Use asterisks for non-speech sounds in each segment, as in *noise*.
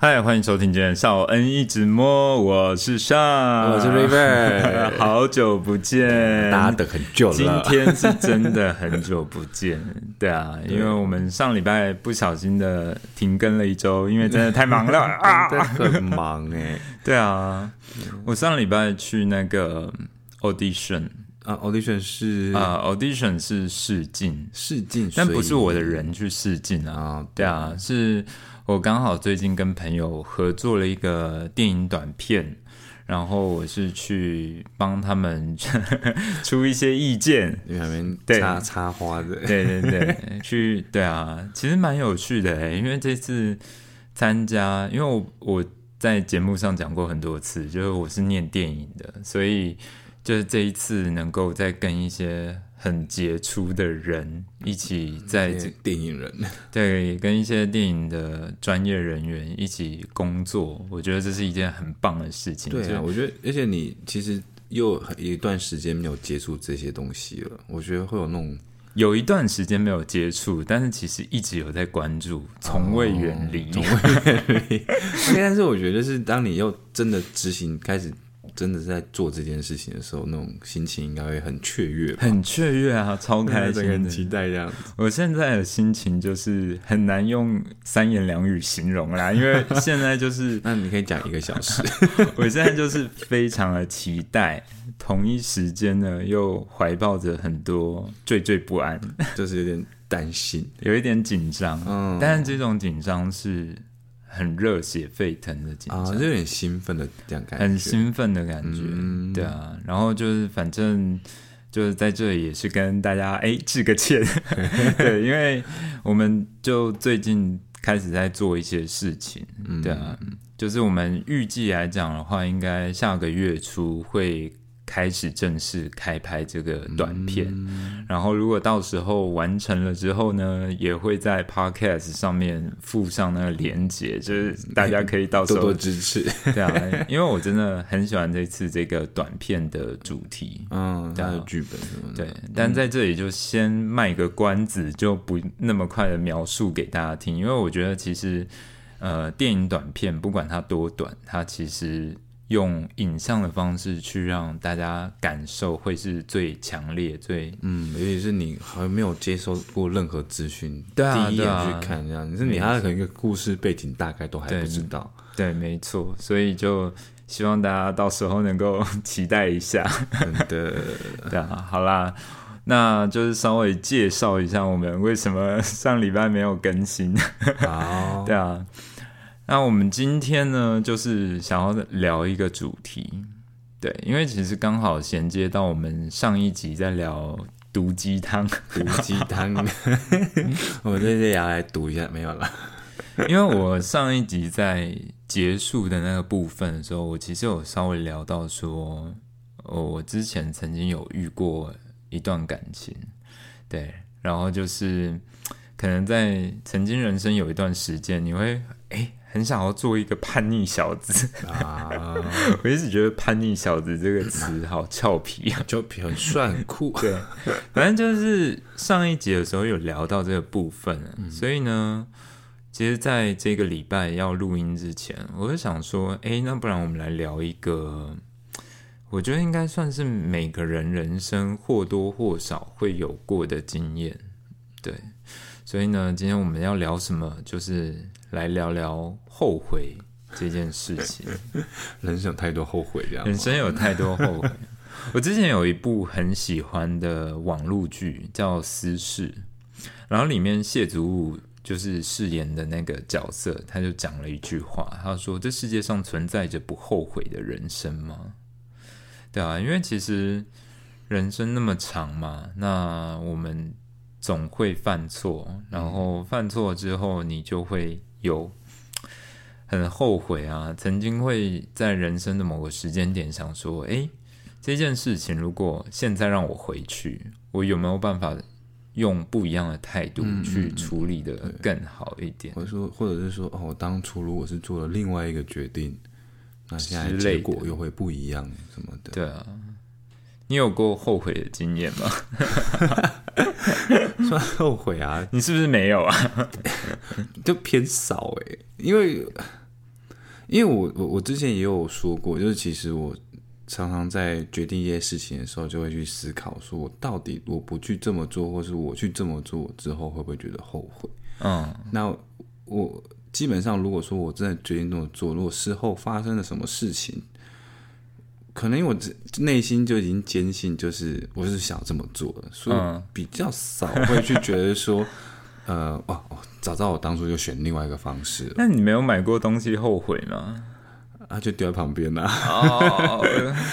嗨，欢迎收听今天少恩一直摸，我是尚，我是 River，*laughs* 好久不见，大家等很久了。今天是真的很久不见，*laughs* 对啊，因为我们上礼拜不小心的停更了一周，因为真的太忙了。*laughs* 啊，很忙哎。对啊，我上礼拜去那个 audition 啊，audition 是？啊，audition 是试镜，试镜，但不是我的人去试镜啊，对啊，是。我刚好最近跟朋友合作了一个电影短片，然后我是去帮他们 *laughs* 出一些意见，因为那边插插花的，对对对，*laughs* 去对啊，其实蛮有趣的因为这次参加，因为我我在节目上讲过很多次，就是我是念电影的，所以就是这一次能够再跟一些。很杰出的人一起在电影人 *laughs* 对跟一些电影的专业人员一起工作，我觉得这是一件很棒的事情。对啊，我觉得而且你其实又一段时间没有接触这些东西了，我觉得会有那种有一段时间没有接触，但是其实一直有在关注，从未远离，从未远离。*laughs* *laughs* 但是我觉得是当你又真的执行开始。真的在做这件事情的时候，那种心情应该会很雀跃，很雀跃啊，超开心，很期待这样。我现在的心情就是很难用三言两语形容啦，*laughs* 因为现在就是，*laughs* 那你可以讲一个小时。*laughs* 我现在就是非常的期待，同一时间呢又怀抱着很多惴惴不安，就是有点担心，有一点紧张。嗯，但是这种紧张是。很热血沸腾的紧张，有点兴奋的这样感觉，很兴奋的感觉，对啊。然后就是反正就是在这里也是跟大家哎致个歉，*laughs* 对，因为我们就最近开始在做一些事情，对啊，就是我们预计来讲的话，应该下个月初会。开始正式开拍这个短片，然后如果到时候完成了之后呢，也会在 Podcast 上面附上那个连接，就是大家可以到时候多多支持。*laughs* 对啊，因为我真的很喜欢这次这个短片的主题，嗯，它的剧本什么的。对，但在这里就先卖个关子，就不那么快的描述给大家听，因为我觉得其实呃，电影短片不管它多短，它其实。用影像的方式去让大家感受，会是最强烈、最嗯，尤其是你还没有接收过任何资讯，对第一眼去看这样，你是你他的可能一个故事背景大概都还不知道，对，没错，所以就希望大家到时候能够 *laughs* 期待一下，对 *laughs* 对啊，好啦，那就是稍微介绍一下我们为什么上礼拜没有更新，好，*laughs* 对啊。那我们今天呢，就是想要聊一个主题，对，因为其实刚好衔接到我们上一集在聊毒鸡汤，毒鸡汤，*laughs* 我这次也要来读一下，没有了，因为我上一集在结束的那个部分的时候，我其实有稍微聊到说，哦，我之前曾经有遇过一段感情，对，然后就是可能在曾经人生有一段时间，你会哎。很想要做一个叛逆小子啊！*laughs* 我一直觉得“叛逆小子”这个词好俏皮啊，俏皮很帅很酷。*laughs* 对，反正就是上一集的时候有聊到这个部分，所以呢，其实在这个礼拜要录音之前，我就想说，哎，那不然我们来聊一个，我觉得应该算是每个人人生或多或少会有过的经验。对，所以呢，今天我们要聊什么？就是。来聊聊后悔这件事情。*laughs* 人生有太多后悔，这样。人生有太多后悔。我之前有一部很喜欢的网络剧叫《私事》，然后里面谢祖武就是饰演的那个角色，他就讲了一句话，他说：“这世界上存在着不后悔的人生吗？”对啊，因为其实人生那么长嘛，那我们总会犯错，然后犯错之后，你就会。有很后悔啊，曾经会在人生的某个时间点想说：“哎，这件事情如果现在让我回去，我有没有办法用不一样的态度去处理的更好一点？”或者说，或者是说，哦，当初如果是做了另外一个决定，那现在结果又会不一样什么的？对啊，你有过后悔的经验吗？*laughs* 算后悔啊？你是不是没有啊？*laughs* 就偏少哎，因为因为我我我之前也有说过，就是其实我常常在决定一些事情的时候，就会去思考，说我到底我不去这么做，或是我去这么做之后，会不会觉得后悔？嗯，那我基本上，如果说我真的决定这么做，如果事后发生了什么事情，可能因为我这内心就已经坚信，就是我是想这么做的，所以嗯比较少会去觉得说，*laughs* 呃，哦哦，早知道我当初就选另外一个方式了，那你没有买过东西后悔吗？啊，就丢在旁边啦、*laughs* 哦，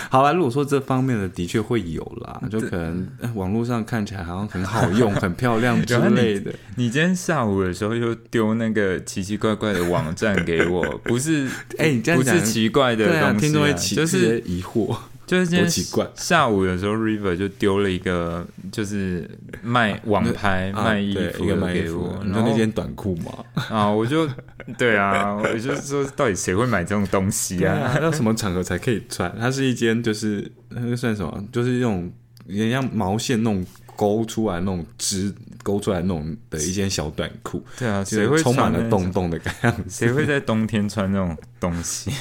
好吧，如果说这方面的的确会有啦，就可能呃网络上看起来好像很好用、*laughs* 很漂亮之类的。你今天下午的时候又丢那个奇奇怪怪的网站给我，不是？*laughs* 哎你这样讲不是奇怪的东西、听众会起就是疑惑。就是今天下午的时候，River 就丢了一个就是卖网拍、啊卖衣服的给我，，你说那然后件短裤吗？啊，我就对啊，我就说到底谁会买这种东西对啊？啊，要什么场合才可以穿？它是一件就是那个算什么？就是那种有点像毛线那种勾出来那种织勾出来那种的一件小短裤，对啊，就谁会充满了洞洞的样子。谁会在冬天穿那种东西？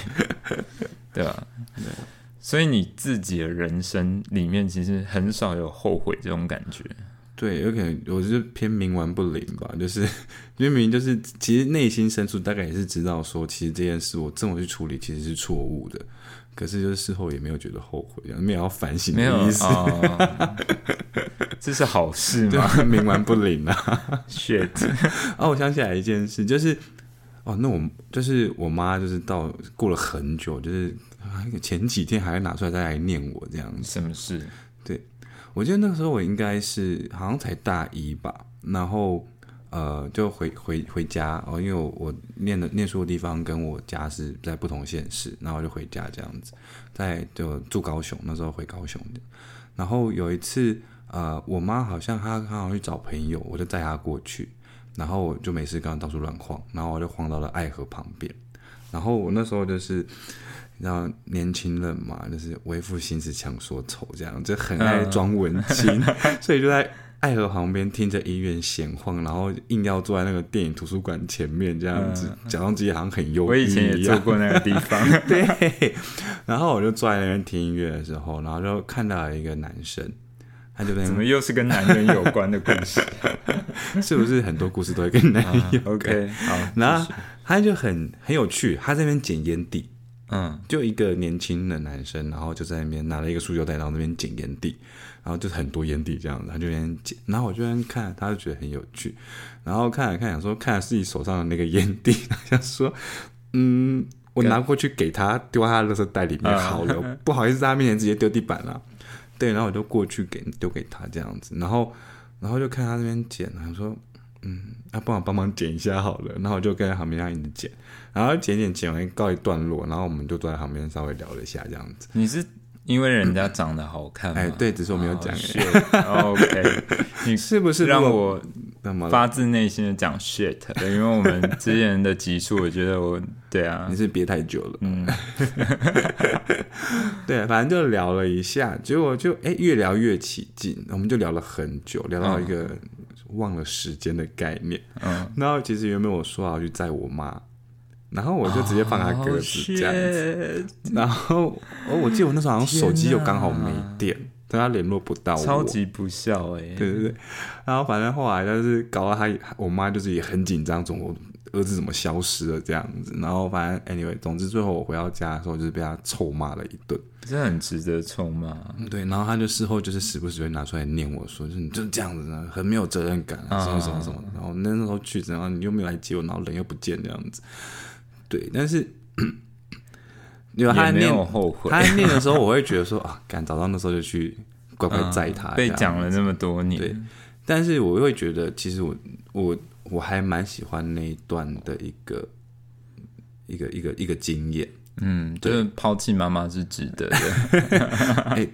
*laughs* 对吧？所以你自己的人生里面，其实很少有后悔这种感觉。对，有可能我是偏冥顽不灵吧，*laughs* 就是因为明明就是其实内心深处大概也是知道说，其实这件事我这么去处理其实是错误的，可是就是事后也没有觉得后悔，没有要反省的意思，啊、*laughs* 这是好事对吗冥顽不灵啊。？shit，哦，*laughs* 我想起来一件事，就是哦，那我就是我妈，就是到过了很久，就是啊 *laughs* 前几天还会拿出来再来念我这样子。什么事？对我记得那个时候我应该是好像才大一吧，然后呃就回回回家哦，因为我我念的念书的地方跟我家是在不同县市，然后就回家这样子，在就住高雄，那时候回高雄的。然后有一次呃，我妈好像她刚好去找朋友，我就带她过去，然后我就没事跟她到处乱晃，然后我就晃到了爱河旁边，然后我那时候就是。你知道年轻人嘛，就是为赋新词强说愁，这样就很爱装文青，*laughs* 所以就在爱河旁边听着音乐闲晃，然后硬要坐在那个电影图书馆前面这样子，假装自己好像很忧郁我以前也一样。做过那个地方，*laughs* 对，然后我就坐在那边听音乐的时候，然后就看到了一个男生，他就怎么又是跟男人有关的故事 *laughs* 是不是很多故事都会跟男人有关？？OK，好，然后他就很很有趣，他在那边捡烟蒂，嗯，就一个年轻的男生，然后就在那边拿了一个塑胶袋，然后那边捡烟蒂，然后就是很多烟蒂这样子，他就边捡，然后我就在看，他就觉得很有趣，然后看了看，想说看了自己手上的那个烟蒂，*laughs* 想说，嗯，我拿过去给他，丢在他的垃圾袋里面好了，不好意思在他面前直接丢地板了，对，然后我就过去给丢给他这样子，然后然后就看他那边捡，他说。嗯，那、帮我帮忙捡一下好了。然后我就跟在旁边这样一直捡，然后剪剪剪完告一段落，然后我们就坐在旁边稍微聊了一下这样子。你是因为人家长得好看吗？哎，对，只是我没有讲、哦哎 shit OK，*laughs* 你是不是让我那么发自内心的讲 shit，对因为我们之前的集数，我觉得我 *laughs* 对啊你，是憋太久了？嗯，*laughs* 对，反正就聊了一下，结果就哎越聊越起劲，我们就聊了很久，聊到一个忘了时间的概念。嗯，然后其实原本我说好去载我妈，然后我就直接放他鸽子这样子。子，然后哦，我记得我那时候好像手机又刚好没电，但她联络不到我。超级不孝哎、对对对，然后反正后来就是搞到他，我妈就是也很紧张，总我儿子怎么消失了这样子。然后反正 anyway，总之最后我回到家的时候，就是被他臭骂了一顿。这很值得臭骂。对，然后他就事后就是时不时会拿出来念我说，就是你就是这样子呢，很没有责任感，啊什么什么什么。然后那时候去，然后你又没有来接我，然后人又不见这样子。对，但是有他没念有后悔，他念的时候，我会觉得说啊，赶早到那时候就去乖乖载他、嗯被讲了那么多年，对但是我会觉得，其实我我我还蛮喜欢那一段的一个一个一个一个经验，嗯，就是抛弃妈妈是值得的。*laughs* 哎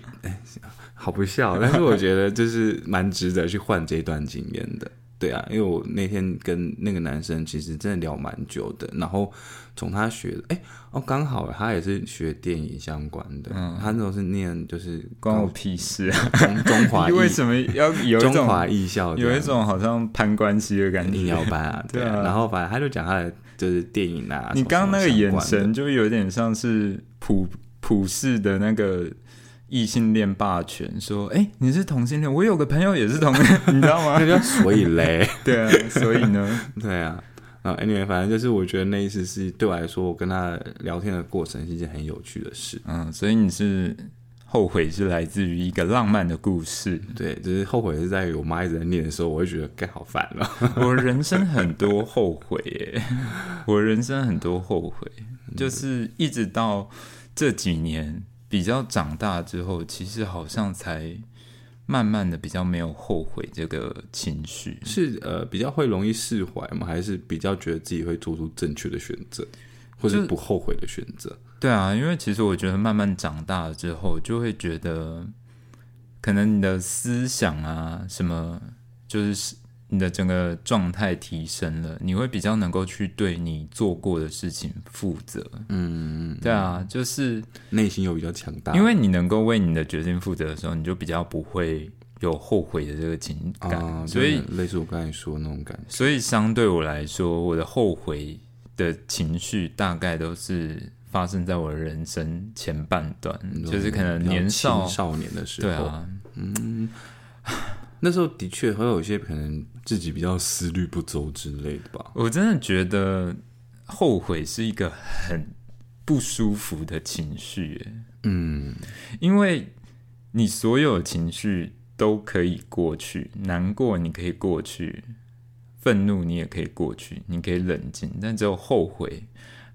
好不笑，但是我觉得就是蛮值得去换这一段经验的。对啊，因为我那天跟那个男生其实真的聊蛮久的，然后从他学的，哎、哦，刚好他也是学电影相关的，嗯他那时候是念就是关我屁事啊！中中华 *laughs* 你为什么要有一种中华艺校有一种好像攀关系的感觉？硬要班 *laughs* 啊，对啊。然后反正他就讲他的就是电影啊。你刚刚那个眼神就有点像是普普世的那个异性恋霸权，说：“哎、你是同性恋，我有个朋友也是同性恋，你知道吗 *laughs* 所以嘞，？”对啊，所以呢，对啊。啊，anyway，反正就是我觉得那一次是对我来说，我跟他聊天的过程是一件很有趣的事。嗯，所以你是后悔是来自于一个浪漫的故事。对，就是后悔是在于我妈一直在念的时候，我会觉得该好烦了。*laughs* 我人生很多后悔耶，我人生很多后悔，就是一直到这几年比较长大之后，其实好像才慢慢的比较没有后悔这个情绪。是呃比较会容易释怀吗？还是比较觉得自己会做出正确的选择，或就是是不后悔的选择？对啊，因为其实我觉得慢慢长大了之后，就会觉得可能你的思想啊，什么就是你的整个状态提升了，你会比较能够去对你做过的事情负责。嗯，对啊，就是内心又比较强大，因为你能够为你的决定负责的时候，你就比较不会有后悔的这个情感，啊，所以类似我刚才说的那种感觉。所以相对我来说，我的后悔的情绪大概都是发生在我的人生前半段，就是可能年少少年的时候，对啊，*laughs* 那时候的确会有一些可能自己比较思虑不周之类的吧。我真的觉得后悔是一个很不舒服的情绪，嗯，因为你所有情绪都可以过去，难过你可以过去，愤怒你也可以过去，你可以冷静，但只有后悔，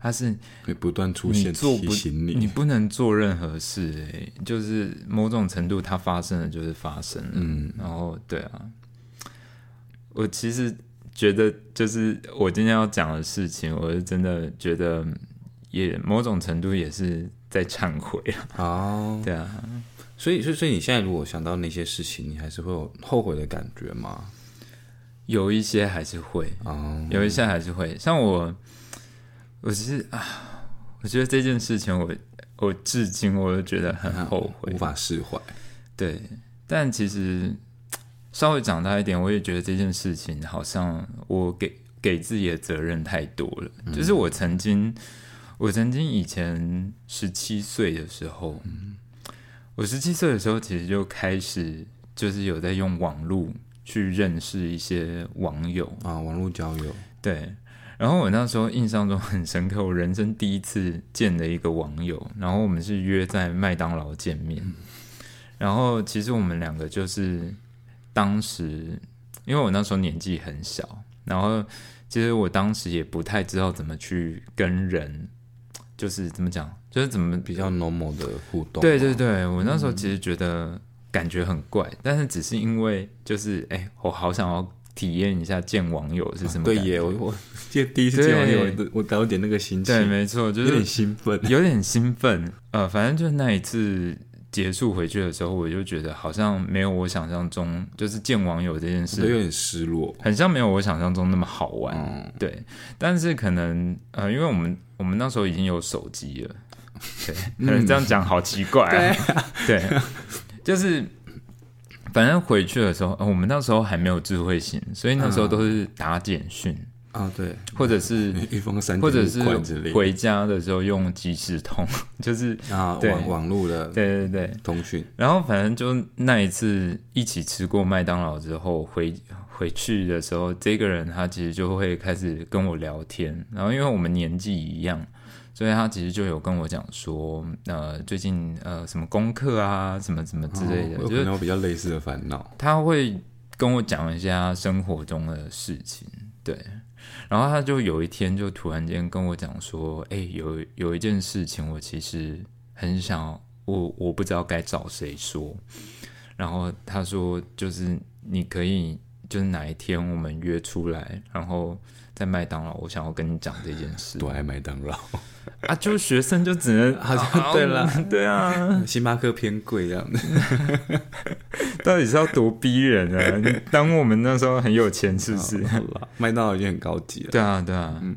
它是会不断出现做不提醒你。你不能做任何事、欸，就是某种程度它发生了就是发生了，嗯，然后对啊，我其实觉得就是我今天要讲的事情，我是真的觉得也某种程度也是在忏悔啊，哦，*laughs* 对啊，所以，所以，所以你现在如果想到那些事情，你还是会有后悔的感觉吗？有一些还是会，哦，有一些还是会，像我，我其实啊，我觉得这件事情我我至今我都觉得很后悔，无法释怀。对，但其实稍微长大一点，我也觉得这件事情好像我给给自己的责任太多了。就是我曾经，我曾经以前十七岁的时候，我十七岁的时候其实就开始就是有在用网络去认识一些网友，啊，网络交友，对。然后我那时候印象中很深刻，我人生第一次见的一个网友，然后我们是约在麦当劳见面。然后其实我们两个就是当时，因为我那时候年纪很小，然后其实我当时也不太知道怎么去跟人，就是怎么讲，就是怎么比较 normal 的互动。对对，对，我那时候其实觉得感觉很怪，但是只是因为就是哎，我好想要体验一下见网友是什么。对耶，我我记得第一次见网友对，我我有点那个心情，对，没错，就是有点兴奋。*laughs* 有点兴奋。呃，反正就是那一次结束回去的时候，我就觉得好像没有我想象中，就是见网友这件事，都有点失落。很像没有我想象中那么好玩。嗯，对，但是可能呃，因为我们我们那时候已经有手机了，对，可 *laughs* 能 *laughs* 这样讲好奇怪啊。对，就是反正回去的时候，呃我们那时候还没有智慧型，所以那时候都是打简讯，啊，对，或者是 *laughs* 一封三或者是回家的时候用即时通，*laughs* 就是啊，网网络的对对对。通讯，然后反正就那一次一起吃过麦当劳之后，回回去的时候，这个人他其实就会开始跟我聊天。然后因为我们年纪一样，所以他其实就有跟我讲说，呃，最近呃什么功课啊，什么什么之类的，哦就是有比较类似的烦恼。他会跟我讲一下生活中的事情，对。然后他就有一天就突然间跟我讲说，哎、有有一件事情我其实很想，我我不知道该找谁说。然后他说，就是你可以，就是哪一天我们约出来，然后在麦当劳，我想要跟你讲这件事多爱麦当劳，啊，就学生就只能好像对啦啊对啊，*laughs* 星巴克偏贵这样子。*laughs* 到底是要多逼人啊？你当我们那时候很有钱，是不是？麦当劳已经很高级了。对啊，对啊，嗯，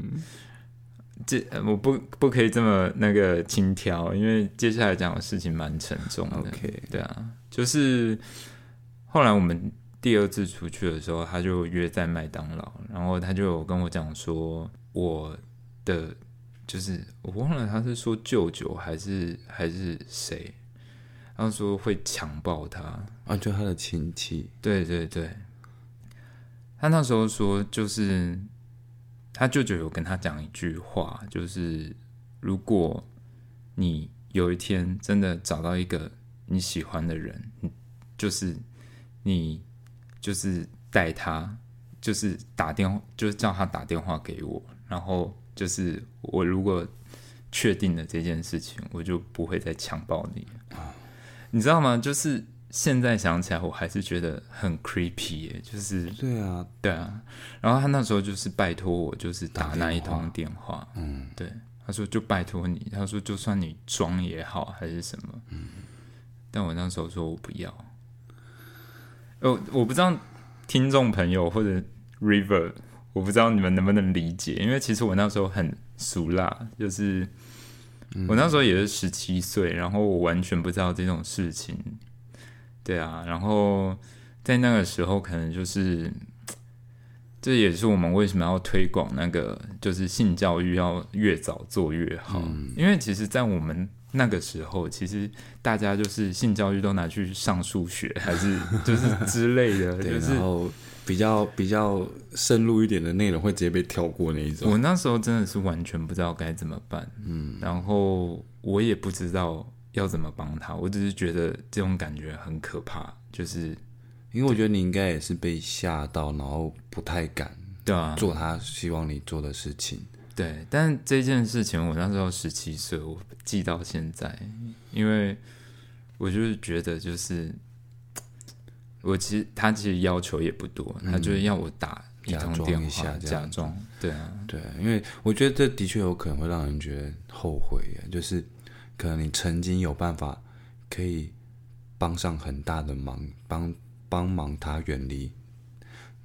这呃我不不可以这么那个轻佻，因为接下来讲的事情蛮沉重的。OK，对啊，就是后来我们第二次出去的时候，他就约在麦当劳，然后他就有跟我讲说，我的，就是我忘了他是说舅舅还是还是谁，他说会强暴他，啊，就他的亲戚，对对对，他那时候说就是他舅舅有跟他讲一句话，就是如果你有一天真的找到一个你喜欢的人，就是你就是带他，就是打电话，就是叫他打电话给我，然后就是我如果确定了这件事情，我就不会再强暴你。你知道吗？就是现在想起来，我还是觉得很 creepy 耶，就是对啊，对啊。然后他那时候就是拜托我，就是打那一通电话，嗯，对，他说就拜托你，他说就算你装也好还是什么，嗯，但我那时候说我不要。哦，我不知道听众朋友或者 River，我不知道你们能不能理解，因为其实我那时候很俗辣，就是我那时候也是十七岁，然后我完全不知道这种事情，对啊，然后在那个时候可能就是。这也是我们为什么要推广那个，就是性教育要越早做越好。因为其实，在我们那个时候，其实大家就是性教育都拿去上数学，还是 *laughs* 就是之类的，对，就是然后比较比较深入一点的内容会直接被跳过那一种。我那时候真的是完全不知道该怎么办，嗯，然后我也不知道要怎么帮他，我只是觉得这种感觉很可怕，就是因为我觉得你应该也是被吓到，然后不太敢对啊，做他希望你做的事情。对，但这件事情我那时候十七岁，我记到现在，因为我就是觉得，就是我其实他其实要求也不多，他就是要我打一通电话，假装，对啊，对，因为我觉得这的确有可能会让人觉得后悔耶，就是可能你曾经有办法可以帮上很大的忙，帮帮忙他远离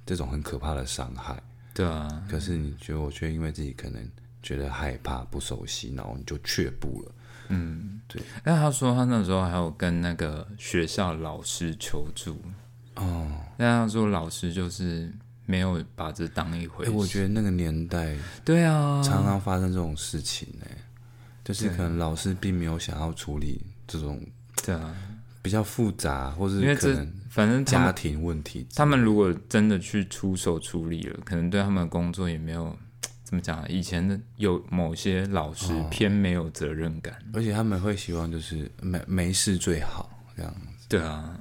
这种很可怕的伤害，对啊，可是你觉得，我却因为自己可能觉得害怕、不熟悉，然后你就却步了。嗯，对。但他说他那时候还有跟那个学校老师求助，哦，那他说老师就是没有把这当一回哎，事。我觉得那个年代对啊，常常发生这种事情，哎，就是可能老师并没有想要处理这种对啊，比较复杂，或是因为这可能反正家庭问题。他们如果真的去出手处理了，可能对他们的工作也没有 *tsk* 怎么讲啊。以前的有某些老师哦偏没有责任感，而且他们会希望就是没没事最好这样。对啊，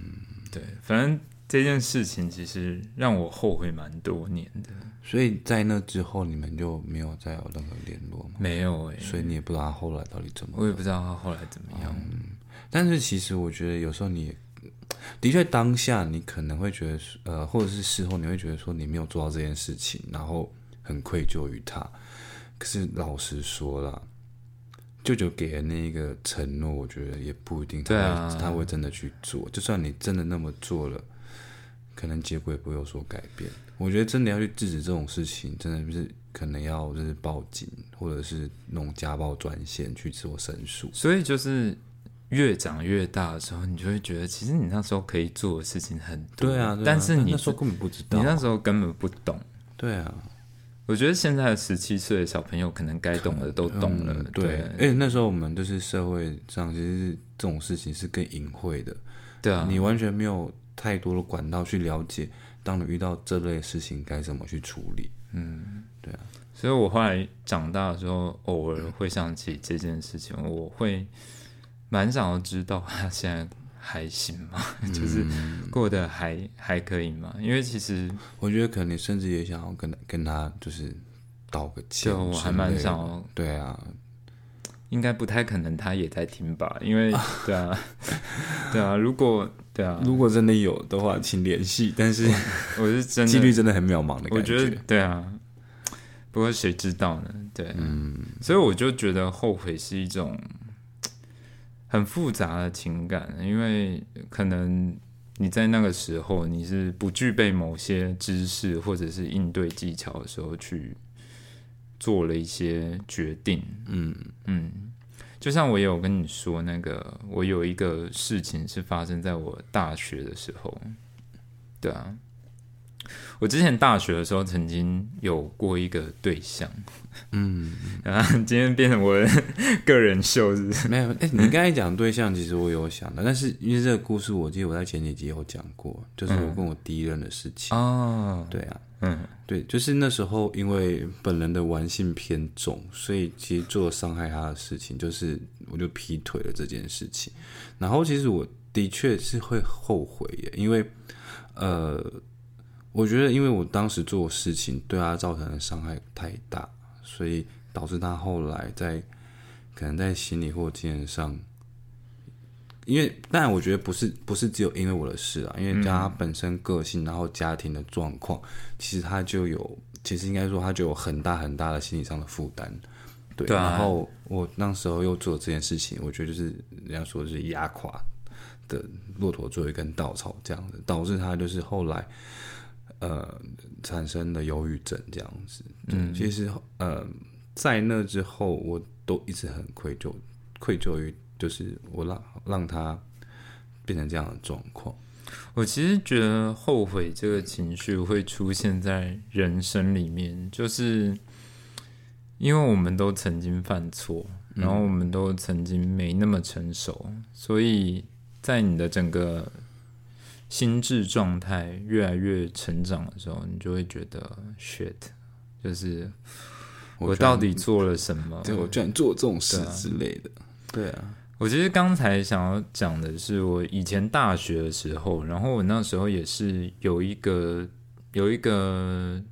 嗯，对，反正这件事情其实让我后悔蛮多年的。所以在那之后，你们就没有再有任何联络吗？没有哎、所以你也不知道他后来到底怎么我也不知道他后来怎么样。但是其实我觉得有时候你也的确当下你可能会觉得呃，或者是事后你会觉得说你没有做到这件事情，然后很愧疚于他。可是老实说啦，舅舅给的那个承诺，我觉得也不一定他会、对啊他会真的去做。就算你真的那么做了，可能结果也不会有所改变。我觉得真的要去制止这种事情，真的是可能要就是报警，或者是弄家暴专线去做申诉。所以就是越长越大的时候，你就会觉得，其实你那时候可以做的事情很多。对啊，对啊但是你那时候根本不知道，你那时候根本不懂。对啊，我觉得现在的十七岁的小朋友可能该懂的都懂了，嗯对。对，而且那时候我们就是社会上，其实这种事情是更隐晦的，对啊，你完全没有太多的管道去了解，当你遇到这类事情该怎么去处理。嗯，对啊。所以我后来长大的时候，偶尔会想起这件事情，我会蛮想要知道他现在还行吗？*laughs* 就是过得还还可以吗？因为其实我觉得可能你甚至也想要跟他跟他就是道个歉就我还蛮想要，对啊，应该不太可能他也在听吧？因为 *laughs* 对啊，对啊，如果对啊，如果真的有的话，请联系，但是我是真的几率真的很渺茫的感我觉得对啊，不过谁知道呢？对，嗯，所以我就觉得后悔是一种很复杂的情感，因为可能你在那个时候你是不具备某些知识或者是应对技巧的时候去做了一些决定，嗯。嗯，就像我有跟你说，那个我有一个事情是发生在我大学的时候，对啊，我之前大学的时候曾经有过一个对象，嗯，*laughs* 然后今天变成我的 *laughs* 个人秀是不是？没有，哎、你刚才讲对象，其实我有想的，但是因为这个故事，我记得我在前几集有讲过，就是我跟我第一任的事情。哦，对啊，嗯，对，就是那时候因为本人的玩性偏重，所以其实做了伤害他的事情，就是我就劈腿了这件事情。然后其实我的确是会后悔耶，因为呃，我觉得因为我当时做的事情对他造成的伤害太大，所以导致他后来在可能在心理或精神上。因为，当然，我觉得不是不是只有因为我的事啊，因为加他本身个性，然后家庭的状况，其实他就有，其实应该说他就有很大很大的心理上的负担，对。对啊然后我那时候又做这件事情，我觉得就是人家说的是压垮的骆驼最后一根稻草这样子，导致他就是后来呃产生的忧郁症这样子。嗯，其实呃在那之后，我都一直很愧疚，愧疚于就是我让让他变成这样的状况。我其实觉得后悔这个情绪会出现在人生里面，就是因为我们都曾经犯错，然后我们都曾经没那么成熟，所以在你的整个心智状态越来越成长的时候，你就会觉得 shit，就是我到底做了什么？对我居然做这种事之类的。对啊，我其实刚才想要讲的是，我以前大学的时候，然后我那时候也是有一个有一个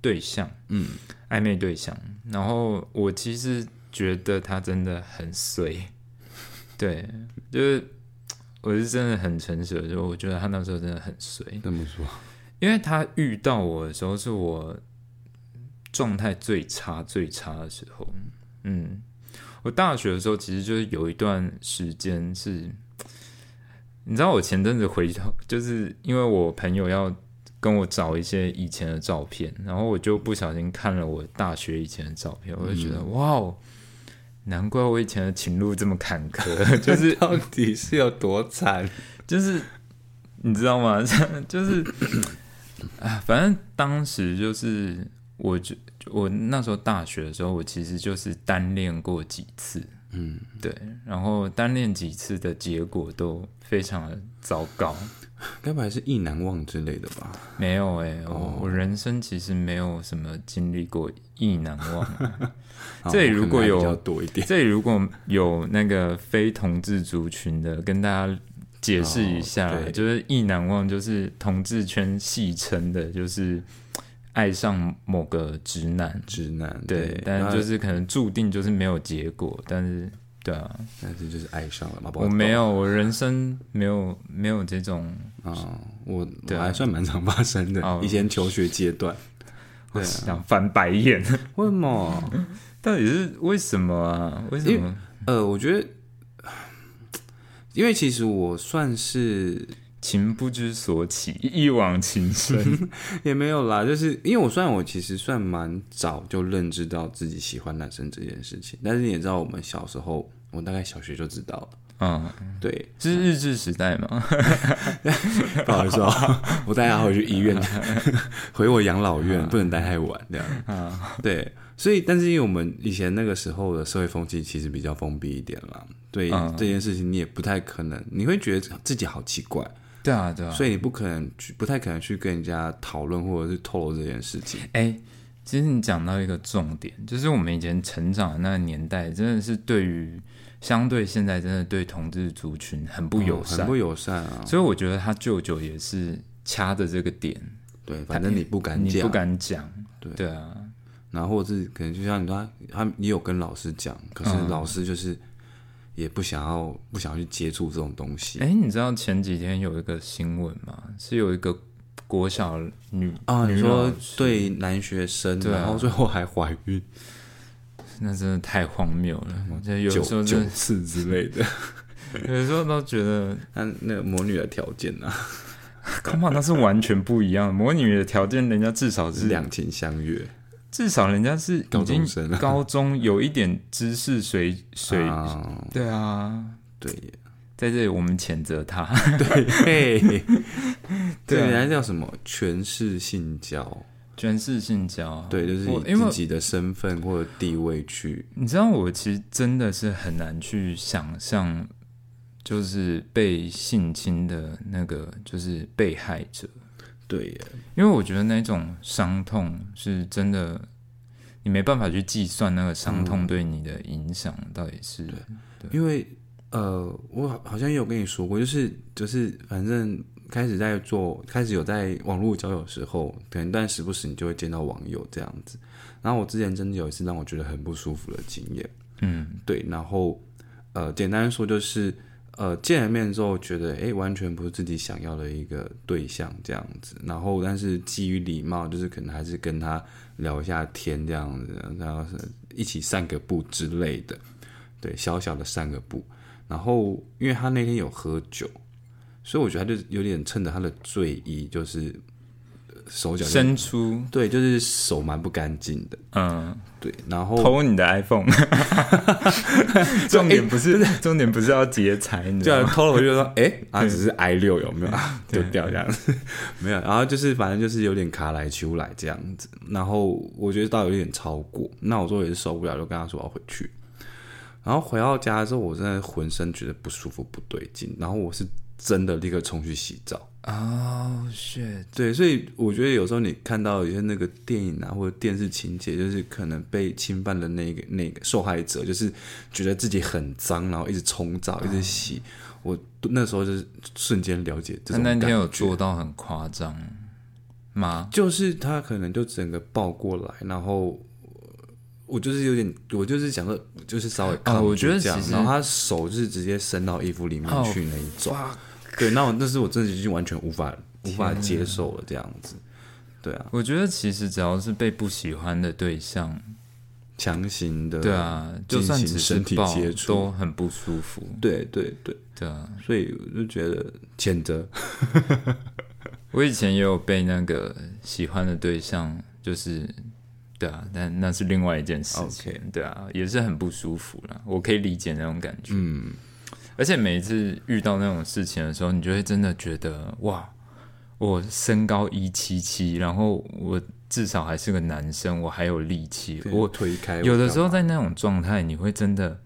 对象，嗯，暧昧对象，然后我其实觉得他真的很随，对，就是我是真的很诚实的说，我觉得他那时候真的很衰，这么说，因为他遇到我的时候是我状态最差最差的时候。嗯，我大学的时候其实就是有一段时间是，你知道我前阵子回头，就是因为我朋友要跟我找一些以前的照片，然后我就不小心看了我大学以前的照片，我就觉得、哇哦，难怪我以前的情路这么坎坷，*laughs* 就是到底是有多惨？就是你知道吗？*laughs* 就是啊，反正当时就是我就我那时候大学的时候，我其实就是单恋过几次，嗯，对，然后单恋几次的结果都非常的糟糕。该不会是意难忘之类的吧？没有哎、我、哦我人生其实没有什么经历过意难忘 *laughs* 这里如果有这里如果有那个非同志族群的，跟大家解释一下，就是意难忘，就是同志圈戏称的，就是爱上某个直男，直男对，但就是可能注定就是没有结果，但是对啊，但是就是爱上了嘛。我没有，我人生没有没有这种，啊，我对还算蛮常发生的哦，以前求学阶段。对啊，想翻白眼，*laughs* 为什么？到底是为什么啊？为什么？呃，我觉得，因为其实我算是情不知所起，一往情深。*laughs* 也没有啦，就是因为我算我其实算蛮早就认知到自己喜欢男生这件事情，但是你也知道，我们小时候，我大概小学就知道了。嗯，对，是日治时代嘛？*laughs* 不好意思哦，*laughs* 我带他回去医院，*laughs* 回我养老院，不能待太晚这样。啊，对，所以但是因为我们以前那个时候的社会风气其实比较封闭一点啦，对、嗯这件事情你也不太可能，你会觉得自己好奇怪，对啊，对啊。所以你不可能去，不太可能去跟人家讨论或者是透露这件事情。哎、其实你讲到一个重点，就是我们以前成长的那个年代，真的是对于相对现在真的对同志族群很不友善，哦很不友善啊。所以我觉得他舅舅也是掐着这个点，对，反正你不敢讲，你不敢讲，对对啊，然后是可能就像你说他，他你有跟老师讲，可是嗯老师就是也不想要不想要去接触这种东西哎、你知道前几天有一个新闻吗？是有一个国小女啊。女你说对男学生，啊然后最后还怀孕那真的太荒谬了，我觉得有九时候就九次之类的，有时候都觉得 *laughs* 那那个魔女的条件呢、啊，，come on，那是完全不一样的。模拟的条件，人家至少是是两情相悦，至少人家是高已经中生啊高中有一点知识水 *laughs* 水，啊，对啊，对，在这里我们谴责他。对，*laughs* 对，人家叫什么权势性交，全是性交，对，就是以自己的身份或者地位去，你知道，我其实真的是很难去想象，就是被性侵的那个就是被害者，对耶，因为我觉得那种伤痛是真的，你没办法去计算那个伤痛对你的影响到底是。因为呃，我好好像也有跟你说过，就是就是反正开始在做，开始有在网络交友的时候，可能但时不时你就会见到网友这样子。然后我之前真的有一次让我觉得很不舒服的经验，嗯，对，然后呃，简单说就是呃，见了面之后觉得诶完全不是自己想要的一个对象这样子，然后但是基于礼貌，就是可能还是跟他聊一下天这样子，然后是一起散个步之类的，对，小小的散个步。然后因为他那天有喝酒，所以我觉得他就有点趁着他的醉意，就是呃手脚伸出，对，就是手蛮不干净的，嗯，对，然后偷你的 iPhone，*laughs* 重点不是重点不是要劫财，你偷了，我就说，*laughs* 哎、啊，只是 i 六有没有？丢掉这样子，*laughs* 没有。然后就是反正就是有点卡来求来这样子。然后我觉得倒有点超过，那我说也是受不了，就跟他说我要回去。然后回到家之后，我真的浑身觉得不舒服、不对劲，然后我是真的立刻冲去洗澡。哦、对，所以我觉得有时候你看到一些那个电影啊或者电视情节，就是可能被侵犯的那个那个受害者，就是觉得自己很脏，然后一直冲澡，一直洗。我那时候就是瞬间了解这他那。天有做到很夸张吗？就是他可能就整个抱过来，然后我就是有点，我就是想说，就是稍微抗拒哦我觉得这样然后他手就是直接伸到衣服里面哦去那一种。对，那我那是我真的已经完全无法无法接受了这样子。对啊，我觉得其实只要是被不喜欢的对象，强行的对啊，就进算只是身体抱接触，都很不舒服。对对对，对啊，所以我就觉得谴责。*laughs* 我以前也有被那个喜欢的对象，就是对啊，但那是另外一件事情对啊，也是很不舒服啦。我可以理解那种感觉，嗯，而且每一次遇到那种事情的时候，你就会真的觉得哇，我身高一七七，然后我至少还是个男生，我还有力气，我推开有的时候在那种状态，你会真的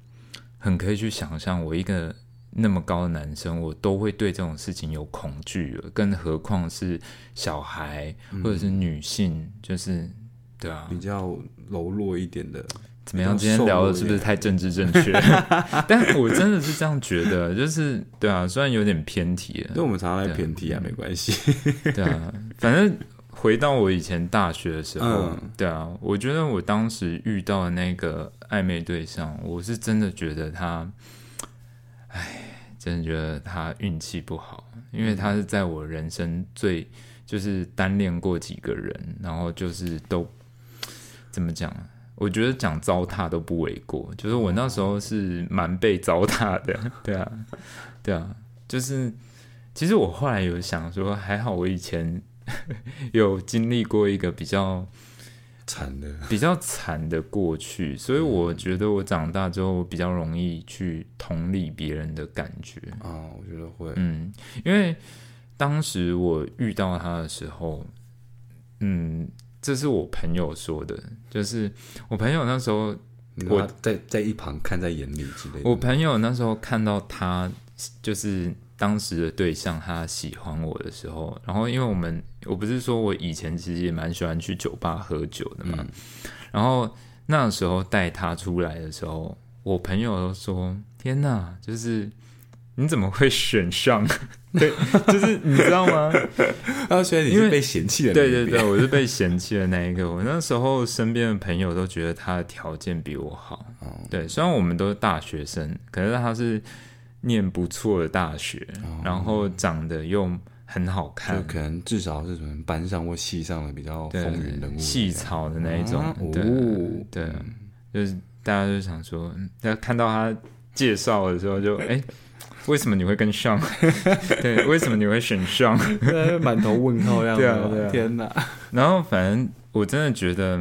很可以去想象，我一个那么高的男生，我都会对这种事情有恐惧了，更何况是小孩嗯或者是女性，就是对啊，比较柔弱一点的，怎么样？今天聊的是不是太政治正确？*laughs* 但我真的是这样觉得，就是对啊，虽然有点偏题了因为，我们常常在对偏题啊，没关系。对啊，反正回到我以前大学的时候，嗯对啊，我觉得我当时遇到的那个暧昧对象，我是真的觉得他，哎，真的觉得他运气不好，因为他是在我人生最就是单恋过几个人，然后就是都怎么讲啊？我觉得讲糟蹋都不为过，就是我那时候是蛮被糟蹋的，*laughs* 对啊，对啊，就是其实我后来有想说，还好我以前 *laughs* 有经历过一个比较惨的，比较惨的过去，所以我觉得我长大之后比较容易去同理别人的感觉。啊，我觉得会，嗯，因为当时我遇到他的时候，嗯，这是我朋友说的，就是我朋友那时候我在在一旁看在眼里之类的。我朋友那时候看到他就是当时的对象，他喜欢我的时候，然后因为我们我不是说我以前其实也蛮喜欢去酒吧喝酒的嘛，然后那时候带他出来的时候，我朋友都说：“天哪，就是你怎么会选上？” *laughs* 对，就是你知道吗？啊，*laughs* 所以你是被嫌弃的那一边，对对对，我是被嫌弃的那一个。*laughs* 我那时候身边的朋友都觉得他的条件比我好。哦对，虽然我们都是大学生，可是他是念不错的大学，然后长得又很好就看，可能至少是什么班上或系上的比较对风云人物，细草的那一种。啊对哦对，就是大家就想说，嗯大家看到他介绍的时候就哎。为什么你会跟上？*laughs* 对，为什么你会选上？满头问号这样子。对啊对啊天哪！然后反正我真的觉得，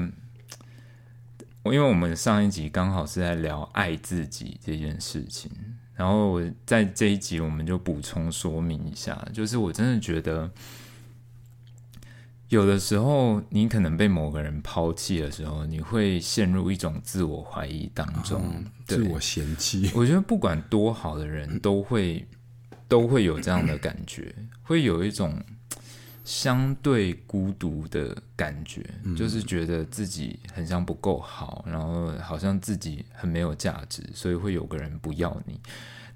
我因为我们上一集刚好是在聊爱自己这件事情，然后我在这一集我们就补充说明一下，就是我真的觉得，有的时候你可能被某个人抛弃的时候，你会陷入一种自我怀疑当中，对自我嫌弃。*laughs* 我觉得不管多好的人都会都会有这样的感觉，会有一种相对孤独的感觉，就是觉得自己很像不够好，然后好像自己很没有价值，所以会有个人不要你。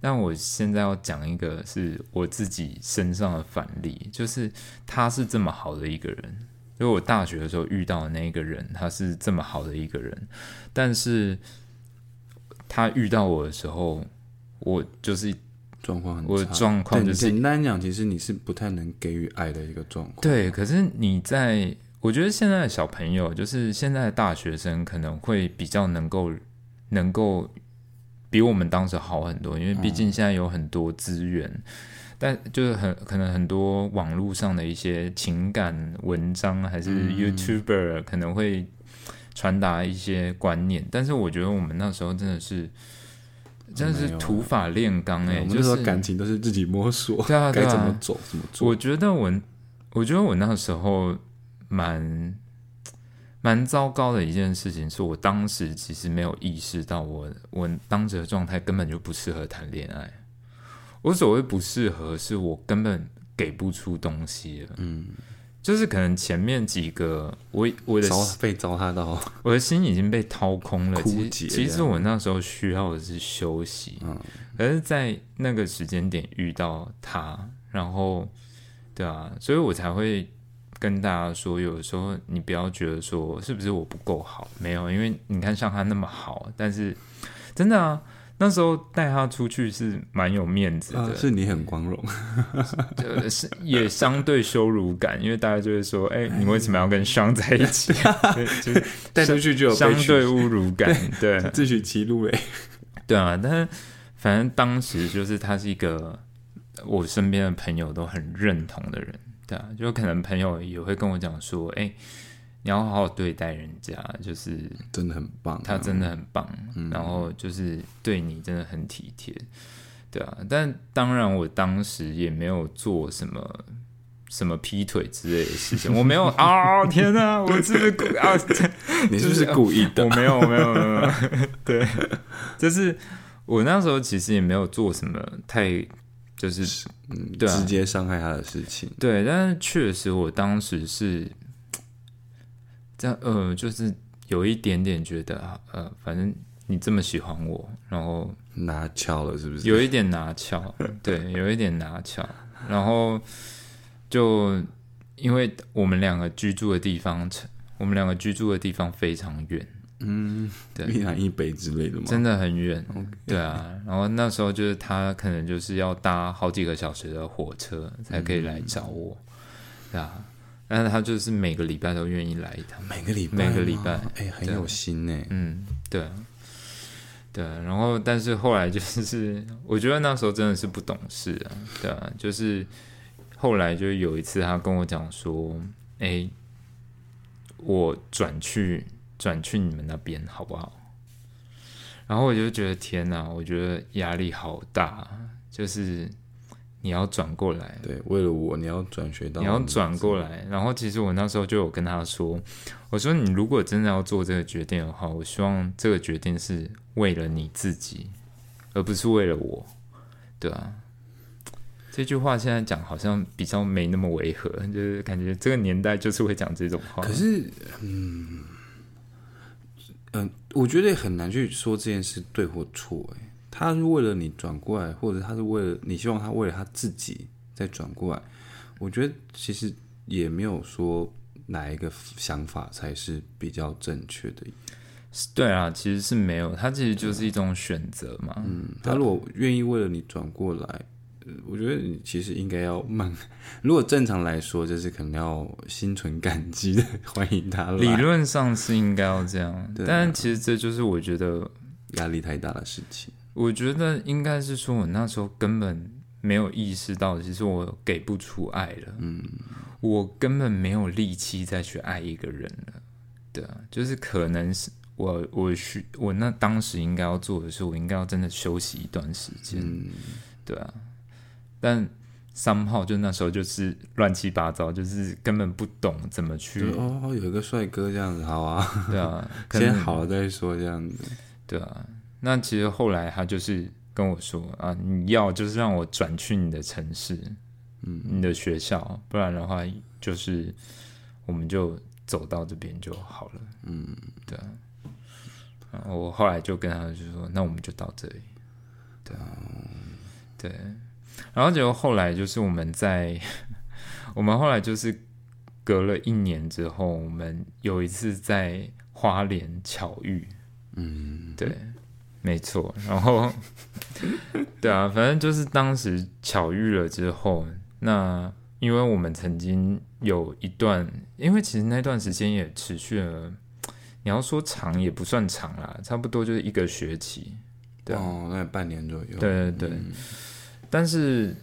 但我现在要讲一个是我自己身上的反例，就是他是这么好的一个人，因为我大学的时候遇到的那一个人，他是这么好的一个人，但是他遇到我的时候，我就是状况很差，我的状况对就是简单讲，其实你是不太能给予爱的一个状况。对，可是你在，我觉得现在的小朋友，就是现在的大学生，可能会比较能够能够比我们当时好很多，因为毕竟现在有很多资源，但就是很可能很多网络上的一些情感文章，还是 YouTuber 可能会传达一些观念，但是我觉得我们那时候真的是。真的是土法炼钢哎、我们那时候就是感情都是自己摸索，对啊该怎么走怎么做。我觉得我，我觉得我那时候蛮蛮糟糕的一件事情，是我当时其实没有意识到我，我当时的状态根本就不适合谈恋爱。我所谓不适合，是我根本给不出东西了。嗯，就是可能前面几个，我我的糟被糟蹋到，我的心已经被掏空了。其竭实其实我那时候需要的是休息，嗯，可是，在那个时间点遇到他，然后，对啊，所以我才会跟大家说，有的时候你不要觉得说是不是我不够好，没有，因为你看像他那么好，但是真的啊，那时候带他出去是蛮有面子的，啊是你很光荣，呃是也相对羞辱感，因为大家就会说，哎、你为什么要跟双在一起？*laughs* 对就是带出去就有被相对侮辱感，对自取其辱嘞。对啊，但是反正当时就是他是一个我身边的朋友都很认同的人，对啊，就可能朋友也会跟我讲说，哎、你要好好对待人家，就是真的很棒啊，他真的很棒，然后就是对你真的很体贴，对啊，但当然我当时也没有做什么。什么劈腿之类的事情，我没有 *laughs* 啊！天哪，我是不是故 *laughs* 啊？你是不是故意的？我没有，没有，*laughs* 没有，没有对，就是我那时候其实也没有做什么太，就是嗯，对啊。直接伤害他的事情，对，但是确实我当时是这样，呃，就是有一点点觉得，呃，反正你这么喜欢我，然后拿翘了是不是？有一点拿翘，对，有一点拿翘，然后就因为我们两个居住的地方，我们两个居住的地方非常远，嗯，对一南一北之类的吗？真的很远，对啊。然后那时候就是他可能就是要搭好几个小时的火车才可以来找我，对啊。但是他就是每个礼拜都愿意来一趟，每个礼拜每个礼拜吗哎，很有心呢。嗯，对啊，对啊。然后但是后来就是，我觉得那时候真的是不懂事啊，对啊。就是后来就有一次他跟我讲说，哎、我转去转去你们那边好不好？然后我就觉得天哪，我觉得压力好大，就是你要转过来，对，为了我，你要转学到你要转过来。然后其实我那时候就有跟他说，我说你如果真的要做这个决定的话，我希望这个决定是为了你自己，而不是为了我，对啊。这句话现在讲好像比较没那么违和，就是感觉这个年代就是会讲这种话。可是，嗯嗯，我觉得也很难去说这件事对或错。哎，他是为了你转过来，或者他是为了你希望他为了他自己再转过来，我觉得其实也没有说哪一个想法才是比较正确的。对啊，其实是没有，他其实就是一种选择嘛。嗯，他如果愿意为了你转过来，呃我觉得你其实应该要慢。*laughs* 如果正常来说，就是可能要心存感激的欢迎他理来。论上是应该要这样，但其实这就是我觉得压力太大的事情，我觉得应该是说，我那时候根本没有意识到，其实我给不出爱了。嗯，我根本没有力气再去爱一个人了。对啊，就是可能是我我需我那当时应该要做的是，我应该要真的休息一段时间，嗯，对啊。但三号就那时候就是乱七八糟，就是根本不懂怎么去，哦，有一个帅哥这样子，好啊，对啊，*laughs* 可先好了再说这样子。对啊。那其实后来他就是跟我说啊，你要就是让我转去你的城市，嗯，你的学校，不然的话就是我们就走到这边就好了。嗯，对啊。然后我后来就跟他就说，那我们就到这里。对啊，对。然后结果后来就是我们在，*laughs* 我们后来就是隔了一年之后，我们有一次在花莲巧遇。嗯，对，没错。然后，*laughs* 对啊，反正就是当时巧遇了之后，那因为我们曾经有一段，因为其实那段时间也持续了，你要说长也不算长啦，差不多就是一个学期。对啊哦，那半年左右。对对对。但是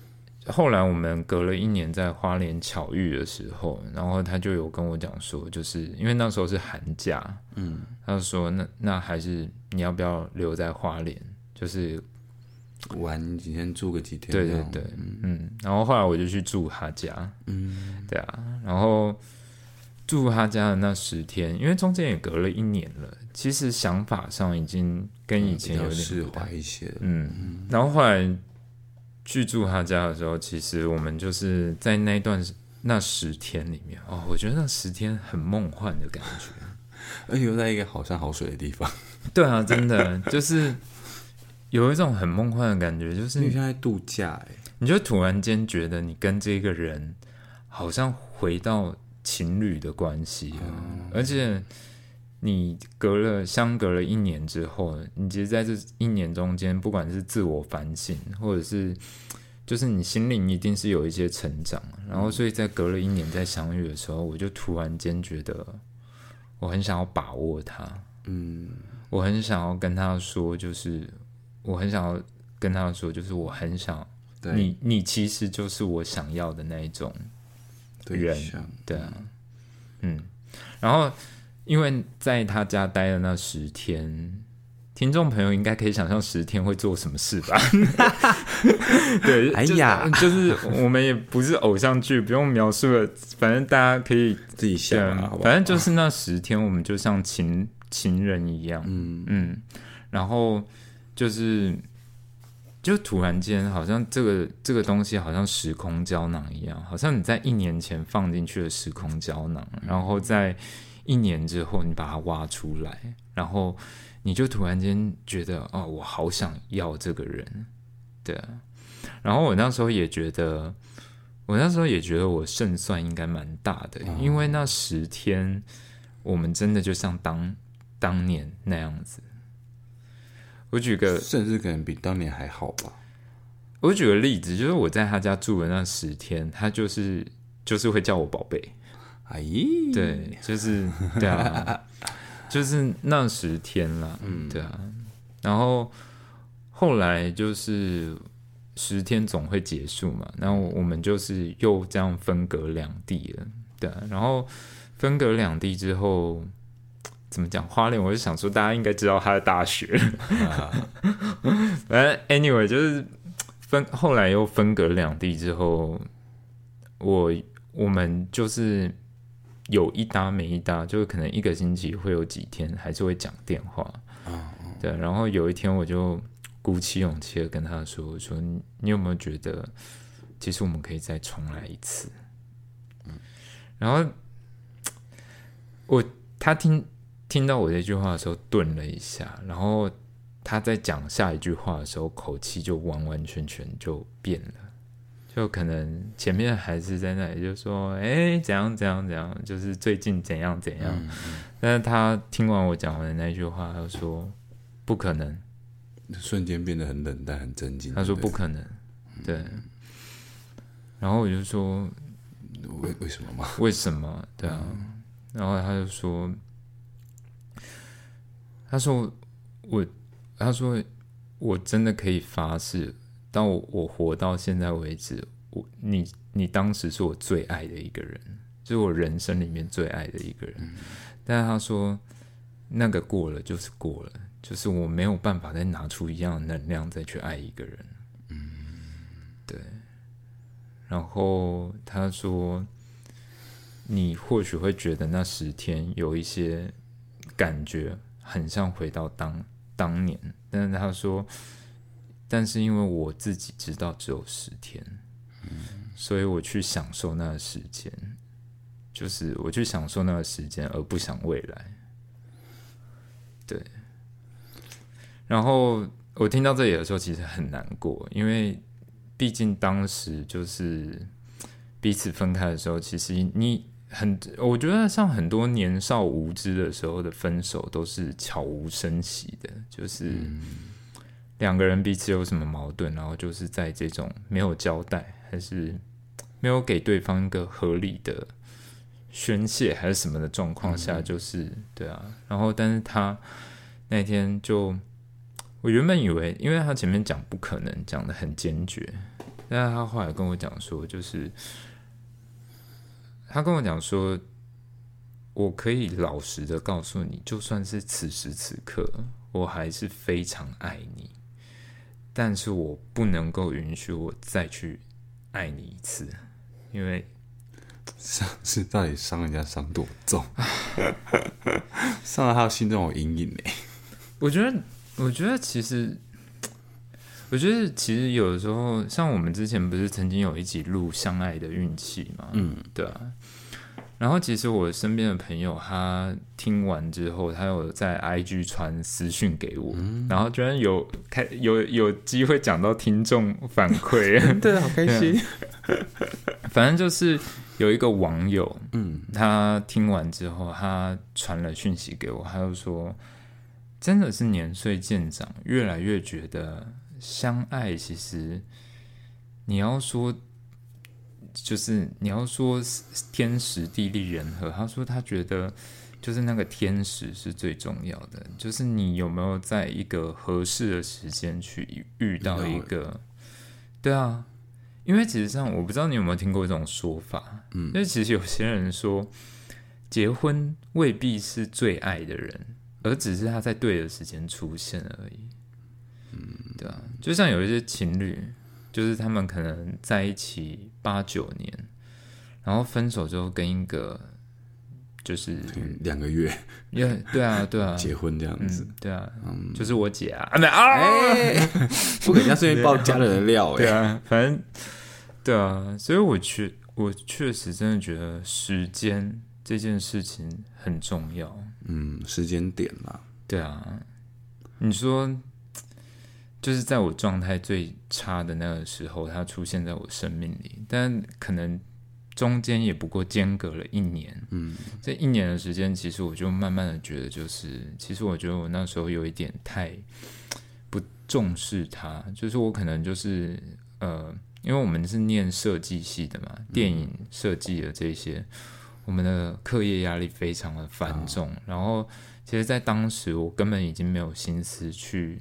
后来我们隔了一年在花莲巧遇的时候，然后他就有跟我讲说，就是因为那时候是寒假，嗯，他就说那那还是你要不要留在花莲？就是玩几天住个几天。对对对，嗯，然后后来我就去住他家，嗯，对啊，然后住他家的那十天，因为中间也隔了一年了，其实想法上已经跟以前有点释怀一些了。嗯，然后后来去住他家的时候，其实我们就是在那段那十天里面哦，我觉得那十天很梦幻的感觉。*laughs* 而且又在一个好山好水的地方，对啊，真的就是有一种很梦幻的感觉，就是你现在度假哎、你就突然间觉得你跟这个人好像回到情侣的关系了，而且你隔了相隔了一年之后，你其实在这一年中间，不管是自我反省，或者是就是你心灵一定是有一些成长，然后所以在隔了一年再相遇的时候，我就突然间觉得我很想要把握他，嗯，我很想要跟他说，就是我很想要跟他说，就是我很想对，你，你其实就是我想要的那一种，对人象对啊，嗯，然后因为在他家待的那十天，听众朋友应该可以想象十天会做什么事吧？*laughs* 对，就是哎呀就是我们也不是偶像剧，不用描述了，反正大家可以自己想啊，好好？反正就是那十天，我们就像情情人一样，嗯，嗯，然后就是，就突然间好像这个这个东西好像时空胶囊一样，好像你在一年前放进去的时空胶囊，然后在一年之后你把它挖出来，然后你就突然间觉得哦，我好想要这个人，对啊，然后我那时候也觉得。我那时候也觉得我胜算应该蛮大的，因为那十天我们真的就像当当年那样子。我举个甚至可能比当年还好吧。我举个例子，就是我在他家住的那十天，他就是就是会叫我宝贝，哎，对，就是对啊，*laughs* 就是那十天啦，嗯对啊，然后后来就是十天总会结束嘛，然后我们就是又这样分隔两地了，对啊，然后分隔两地之后。怎么讲花莲？我就想说，大家应该知道他的大学。*laughs* 反正 anyway，就是分后来又分隔两地之后，我我们就是有一搭没一搭，就是可能一个星期会有几天还是会讲电话。对，然后有一天我就鼓起勇气的跟他说：“我说你你有没有觉得，其实我们可以再重来一次？”然后我他听听到我这句话的时候顿了一下，然后他在讲下一句话的时候，口气就完完全全就变了。就可能前面还是在那里就说，哎、怎样怎样怎样，就是最近怎样怎样。但是他听完我讲完的那句话，他就说不可能，瞬间变得很冷淡、很震惊。他说不可能，对。然后我就说为为什么嘛？为什么？对啊，然后他就说，他说我，他说我真的可以发誓，当我我活到现在为止，我你你当时是我最爱的一个人，就是我人生里面最爱的一个人。但是他说，那个过了就是过了，就是我没有办法再拿出一样的能量再去爱一个人。嗯，对。然后他说，你或许会觉得那十天有一些感觉很像回到当当年，但是他说，但是因为我自己知道只有十天，所以我去享受那个时间，就是我去享受那个时间，而不想未来。对。然后我听到这里的时候，其实很难过，因为。毕竟当时就是彼此分开的时候，其实你很，我觉得像很多年少无知的时候的分手都是悄无声息的，就是两个人彼此有什么矛盾，然后就是在这种没有交代，还是 *tsk* 没有给对方一个合理的宣泄，还是什么的状况下，就是对啊，然后但是他那天就。*tsk* 我原本以为，因为他前面讲不可能，讲的很坚决，但是他后来跟我讲说，就是 *tsk* 他跟我讲说，我可以老实的告诉你，就算是此时此刻，我还是非常爱你，但是我不能够允许我再去爱你一次，因为 *laughs* 伤是到底伤人家伤多重，*laughs* 伤了他心中有阴影呢。*laughs* 我觉得。我觉得其实，我觉得其实有的时候，像我们之前不是曾经有一集录相爱的运气嘛，嗯，对啊。然后其实我身边的朋友，他听完之后，他有在 IG 传私讯给我，然后居然有开有有机会讲到听众反馈，*laughs* 对，好开心。*laughs* 反正就是有一个网友，嗯，他听完之后，他传了讯息给我，他就说。真的是年岁渐长，越来越觉得相爱，其实你要说，就是你要说天时地利人和。他说他觉得就是那个天时是最重要的，就是你有没有在一个合适的时间去遇到一个，对啊，因为其实上我不知道你有没有听过一种说法，嗯，因为其实有些人说结婚未必是最爱的人。而只是他在对的时间出现而已，嗯，对啊，就像有一些情侣，就是他们可能在一起八九年，然后分手之后跟一个就是两个月，因为对啊，对啊，结婚这样子，对啊，嗯，就是我姐啊，啊没啊，不给人家顺便爆家人的料，*laughs* 对啊，反正对啊，所以我确我确实真的觉得时间这件事情很重要。嗯，时间点嘛。对啊，你说，就是在我状态最差的那个时候，他出现在我生命里，但可能中间也不过间隔了一年。嗯，这一年的时间，其实我就慢慢的觉得，就是其实我觉得我那时候有一点太不重视他，就是我可能就是呃，因为我们是念设计系的嘛，电影设计的这些。我们的课业压力非常的繁重，然后其实，在当时我根本已经没有心思去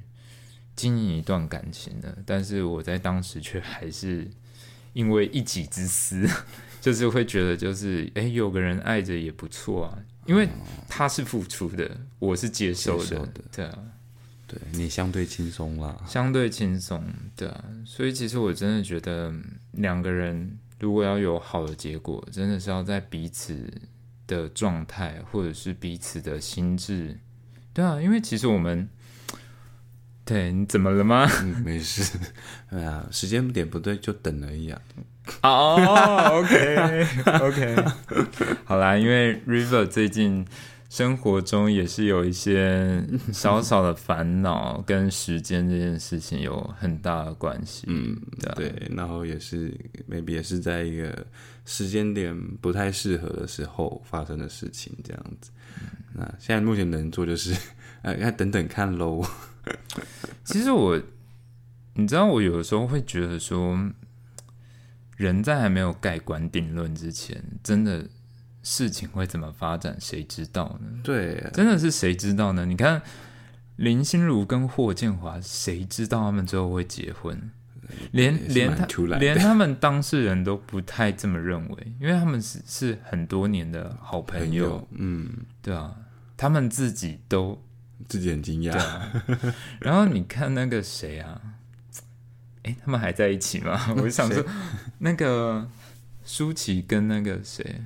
经营一段感情的，但是我在当时却还是 *laughs* 因为一己之私，*laughs* 就是会觉得就是哎，有个人爱着也不错啊，因为他是付出的，我是接受的，对啊，对你相对轻松啦，相对轻松，对啊，所以其实我真的觉得两个人。如果要有好的结果，真的是要在彼此的状态，或者是彼此的心智，对啊，因为其实我们，对你怎么了吗？没事，*laughs* 哎呀，时间点不对就等而已啊。哦，OK，OK，*laughs* 好啦，因为 River 最近。生活中也是有一些小小的烦恼，跟时间这件事情有很大的关系。嗯，对，然后也是 maybe 也是在一个时间点不太适合的时候发生的事情，这样子。那现在目前能做就是，呃，*laughs* 要等等看喽。*laughs* 其实我，你知道，我有的时候会觉得说，人在还没有盖棺定论之前，真的。事情会怎么发展，谁知道呢？对，真的是谁知道呢？你看林心如跟霍建华，谁知道他们最后会结婚？连连他连他们当事人都不太这么认为，因为他们是是很多年的好朋友。嗯，对啊。他们自己都自己很惊讶。啊。*laughs* 然后你看那个谁啊？哎，他们还在一起吗？*laughs* 我想说，那个舒淇跟那个谁，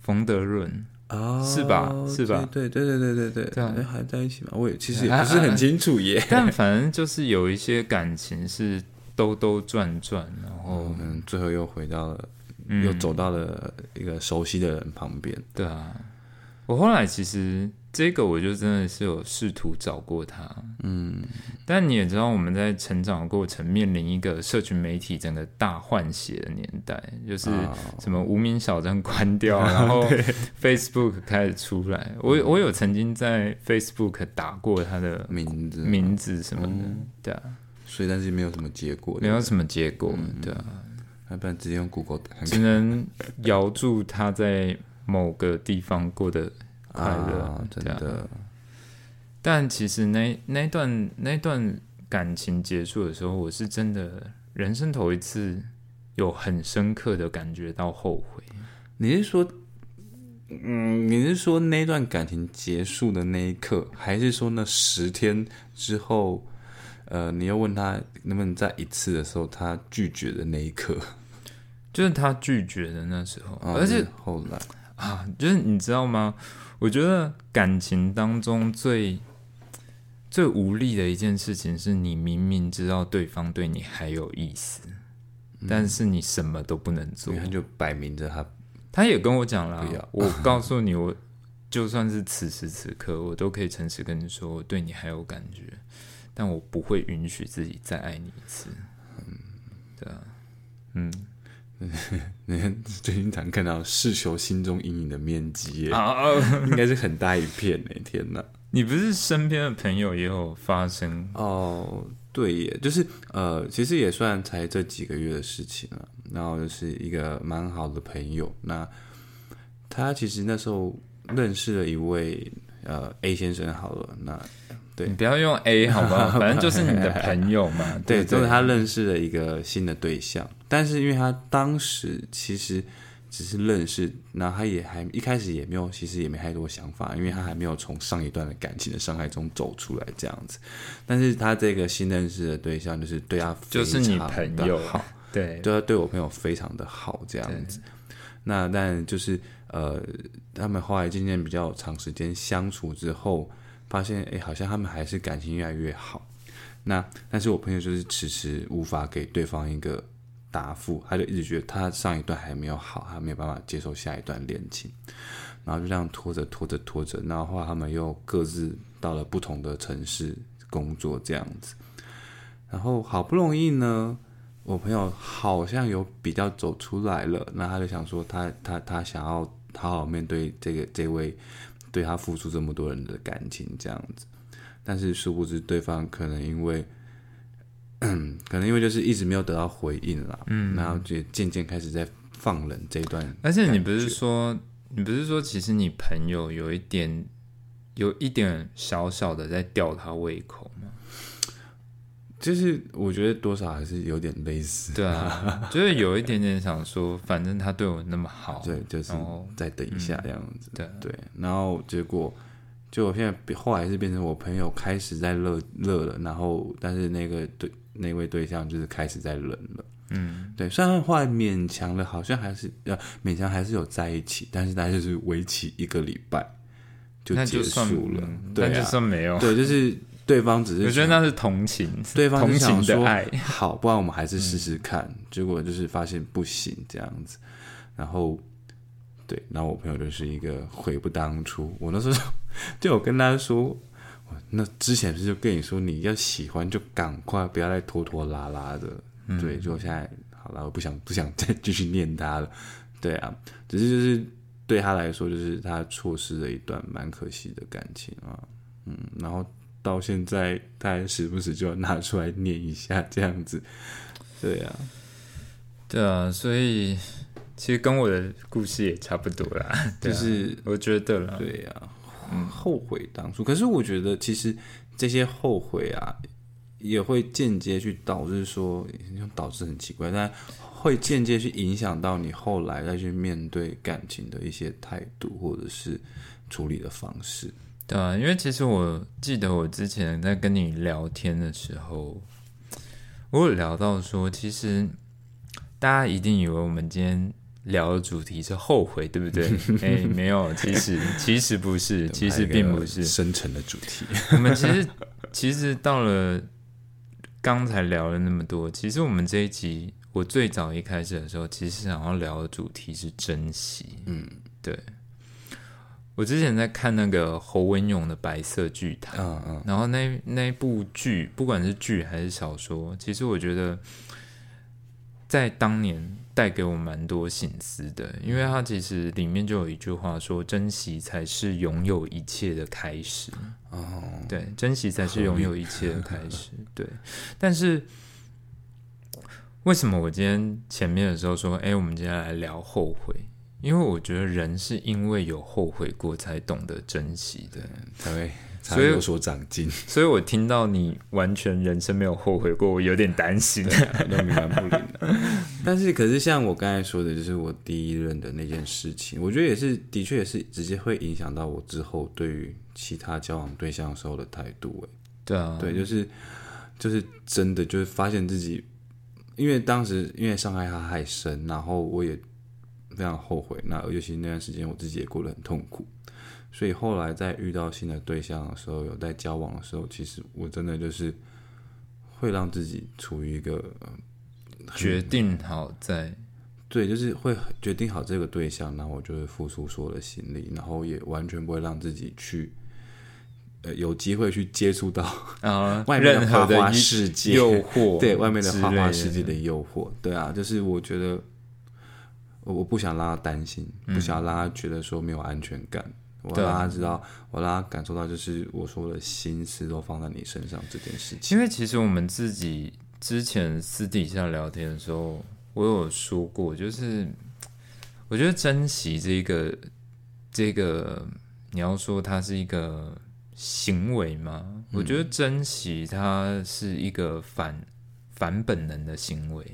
冯德润，哦，是吧是吧对对对对对对对还在一起吗？我也其实也不是很清楚耶。但反正就是有一些感情是兜兜转转，然后嗯，最后又回到了，嗯又走到了一个熟悉的人旁边。对啊，我后来其实这个我就真的是有试图找过他，嗯，但你也知道我们在成长的过程面临一个社群媒体整个大换血的年代，就是哦什么无名小站关掉，*laughs* 然后 Facebook 开始出来。我我有曾经在 Facebook 打过他的名字名字什么的，对啊，所以但是没有什么结果，没有什么结果，对啊，要不然直接用 Google 只能 *laughs* 摇住他在某个地方过得快乐，啊，真的，但其实那那段那段感情结束的时候，我是真的人生头一次有很深刻的感觉到后悔。你是说，嗯，你是说那段感情结束的那一刻，还是说那十天之后，呃，你又问他能不能再一次的时候，他拒绝的那一刻？就是他拒绝的那时候，啊而且后来，啊，*laughs* 就是你知道吗？我觉得感情当中最最无力的一件事情，是你明明知道对方对你还有意思，但是你什么都不能做。他就摆明着他他也跟我讲了 *laughs* 我告诉你，我就算是此时此刻，我都可以诚实跟你说，我对你还有感觉，但我不会允许自己再爱你一次。嗯，对啊，嗯 *laughs* 最近常看到世球心中阴影的面积耶，啊，*laughs* 应该是很大一片呢。天哪！你不是身边的朋友也有发生？哦，对耶，就是呃，其实也算才这几个月的事情了。然后就是一个蛮好的朋友，那他其实那时候认识了一位呃 A 先生，好了，那对你不要用 A 好不好？*laughs* 反正就是你的朋友嘛。*laughs* 对，就是他认识了一个新的对象，但是因为他当时其实只是认识，然后他也还一开始也没有，其实也没太多想法，因为他还没有从上一段的感情的伤害中走出来这样子。但是他这个新认识的对象就是对他非就是你朋友好，对对他对我朋友非常的好这样子。那但就是呃，他们后来渐渐比较长时间相处之后，发现哎，诶好像他们还是感情越来越好。那但是我朋友就是迟迟无法给对方一个答复，他就一直觉得他上一段还没有好，他没有办法接受下一段恋情，然后就这样拖着拖着拖着，然后来他们又各自到了不同的城市工作这样子，然后好不容易呢，我朋友好像有比较走出来了，那他就想说他他他想要好好面对这个这位对他付出这么多人的感情这样子，但是殊不知对方可能因为，*clears throat* 可能因为就是一直没有得到回应啦，嗯，然后就渐渐开始在放冷这一段，而且你不是说，你不是说，其实你朋友有一点，有一点小小的在吊他胃口吗？就是我觉得多少还是有点类似，对啊，*laughs* 就是有一点点想说，反正他对我那么好，对，就是再等一下这样子，对。对，然后结果就我现在后来是变成我朋友开始在乐乐了，然后但是那个对那位对象就是开始在冷了，嗯，对，虽然后来勉强了，好像还是呃勉强还是有在一起，但是大概就是为期一个礼拜就结束了，嗯对啊，那就算没有。对，就是对方只是我觉得那是同情，对方同情的爱。*laughs* 好，不然我们还是试试看。结果就是发现不行这样子，然后对，然后我朋友就是一个悔不当初。我那时候就有跟他说，我那之前不是就跟你说，你要喜欢就赶快，不要再拖拖拉拉的。对，就现在好了，我不想不想再继续念他了。对啊，只是就是对他来说，就是他错失了一段蛮可惜的感情啊。嗯，然后到现在他还时不时就要拿出来念一下这样子。对啊，对啊，所以其实跟我的故事也差不多啦。*laughs* 啊就是我觉得啦，对啊，后悔当初。可是我觉得其实这些后悔啊，也会间接去导致说，导致很奇怪，但会间接去影响到你后来再去面对感情的一些态度或者是处理的方式。对啊，因为其实我记得我之前在跟你聊天的时候，我有聊到说，其实大家一定以为我们今天聊的主题是后悔，对不对？*laughs* 哎，没有，其实其实不是，*laughs* 其实并不是深沉的主题。我们其实其实到了刚才聊了那么多，其实我们这一集我最早一开始的时候，其实想要聊的主题是珍惜。嗯，对。我之前在看那个侯文勇的《白色巨塔》，嗯嗯，然后那那部剧，不管是剧还是小说，其实我觉得在当年带给我蛮多醒思的，因为它其实里面就有一句话说：“珍惜才是拥有一切的开始。”哦，对，珍惜才是拥有一切的开始。*laughs* 对，但是为什么我今天前面的时候说，哎，我们今天来聊后悔？因为我觉得人是因为有后悔过，才懂得珍惜的，才会才会有所长进。*laughs* 所以我听到你完全人生没有后悔过，我有点担心，都冥顽不灵的。*laughs* 但是，可是像我刚才说的，就是我第一任的那件事情，我觉得也是，的确也是直接会影响到我之后对于其他交往对象时候的态度。哎，对啊，对，就是就是真的，就是发现自己，因为当时因为伤害他太深，然后我也。非常后悔，那尤其那段时间我自己也过得很痛苦，所以后来在遇到新的对象的时候，有在交往的时候，其实我真的就是会让自己处于一个决定好在对，就是会决定好这个对象，然后我就会付出所有的心力，然后也完全不会让自己去呃有机会去接触到啊 *laughs* *laughs* 外面的花花世界诱惑，对外面的花花世界的诱惑，对啊，就是我觉得。我我不想让他担心，不想让他觉得说没有安全感。我让他知道，我让他感受到，就是我说的心思都放在你身上这件事情。因为其实我们自己之前私底下聊天的时候，我有说过，就是我觉得珍惜这个这个，你要说它是一个行为吗？我觉得珍惜它是一个反反本能的行为。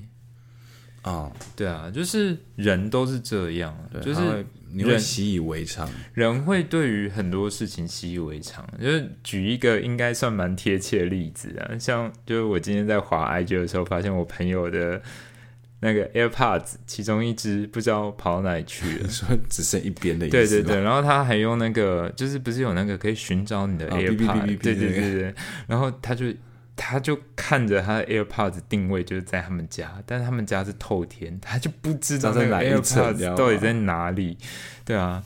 啊，对啊，就是人都是这样，就是你会习以为常，人会对于很多事情习以为常。就是举一个应该算蛮贴切的例子啊，像就是我今天在滑 IG 的时候，发现我朋友的那个 AirPods 其中一只不知道跑到哪里去了，*laughs* 说只剩一边的意思。对对对，然后他还用那个，就是不是有那个可以寻找你的 AirPods？对对对对，然后他就。他就看着他的 AirPods 定位就是在他们家，但是他们家是透天，他就不知道那个 AirPods 到底在哪里。对啊，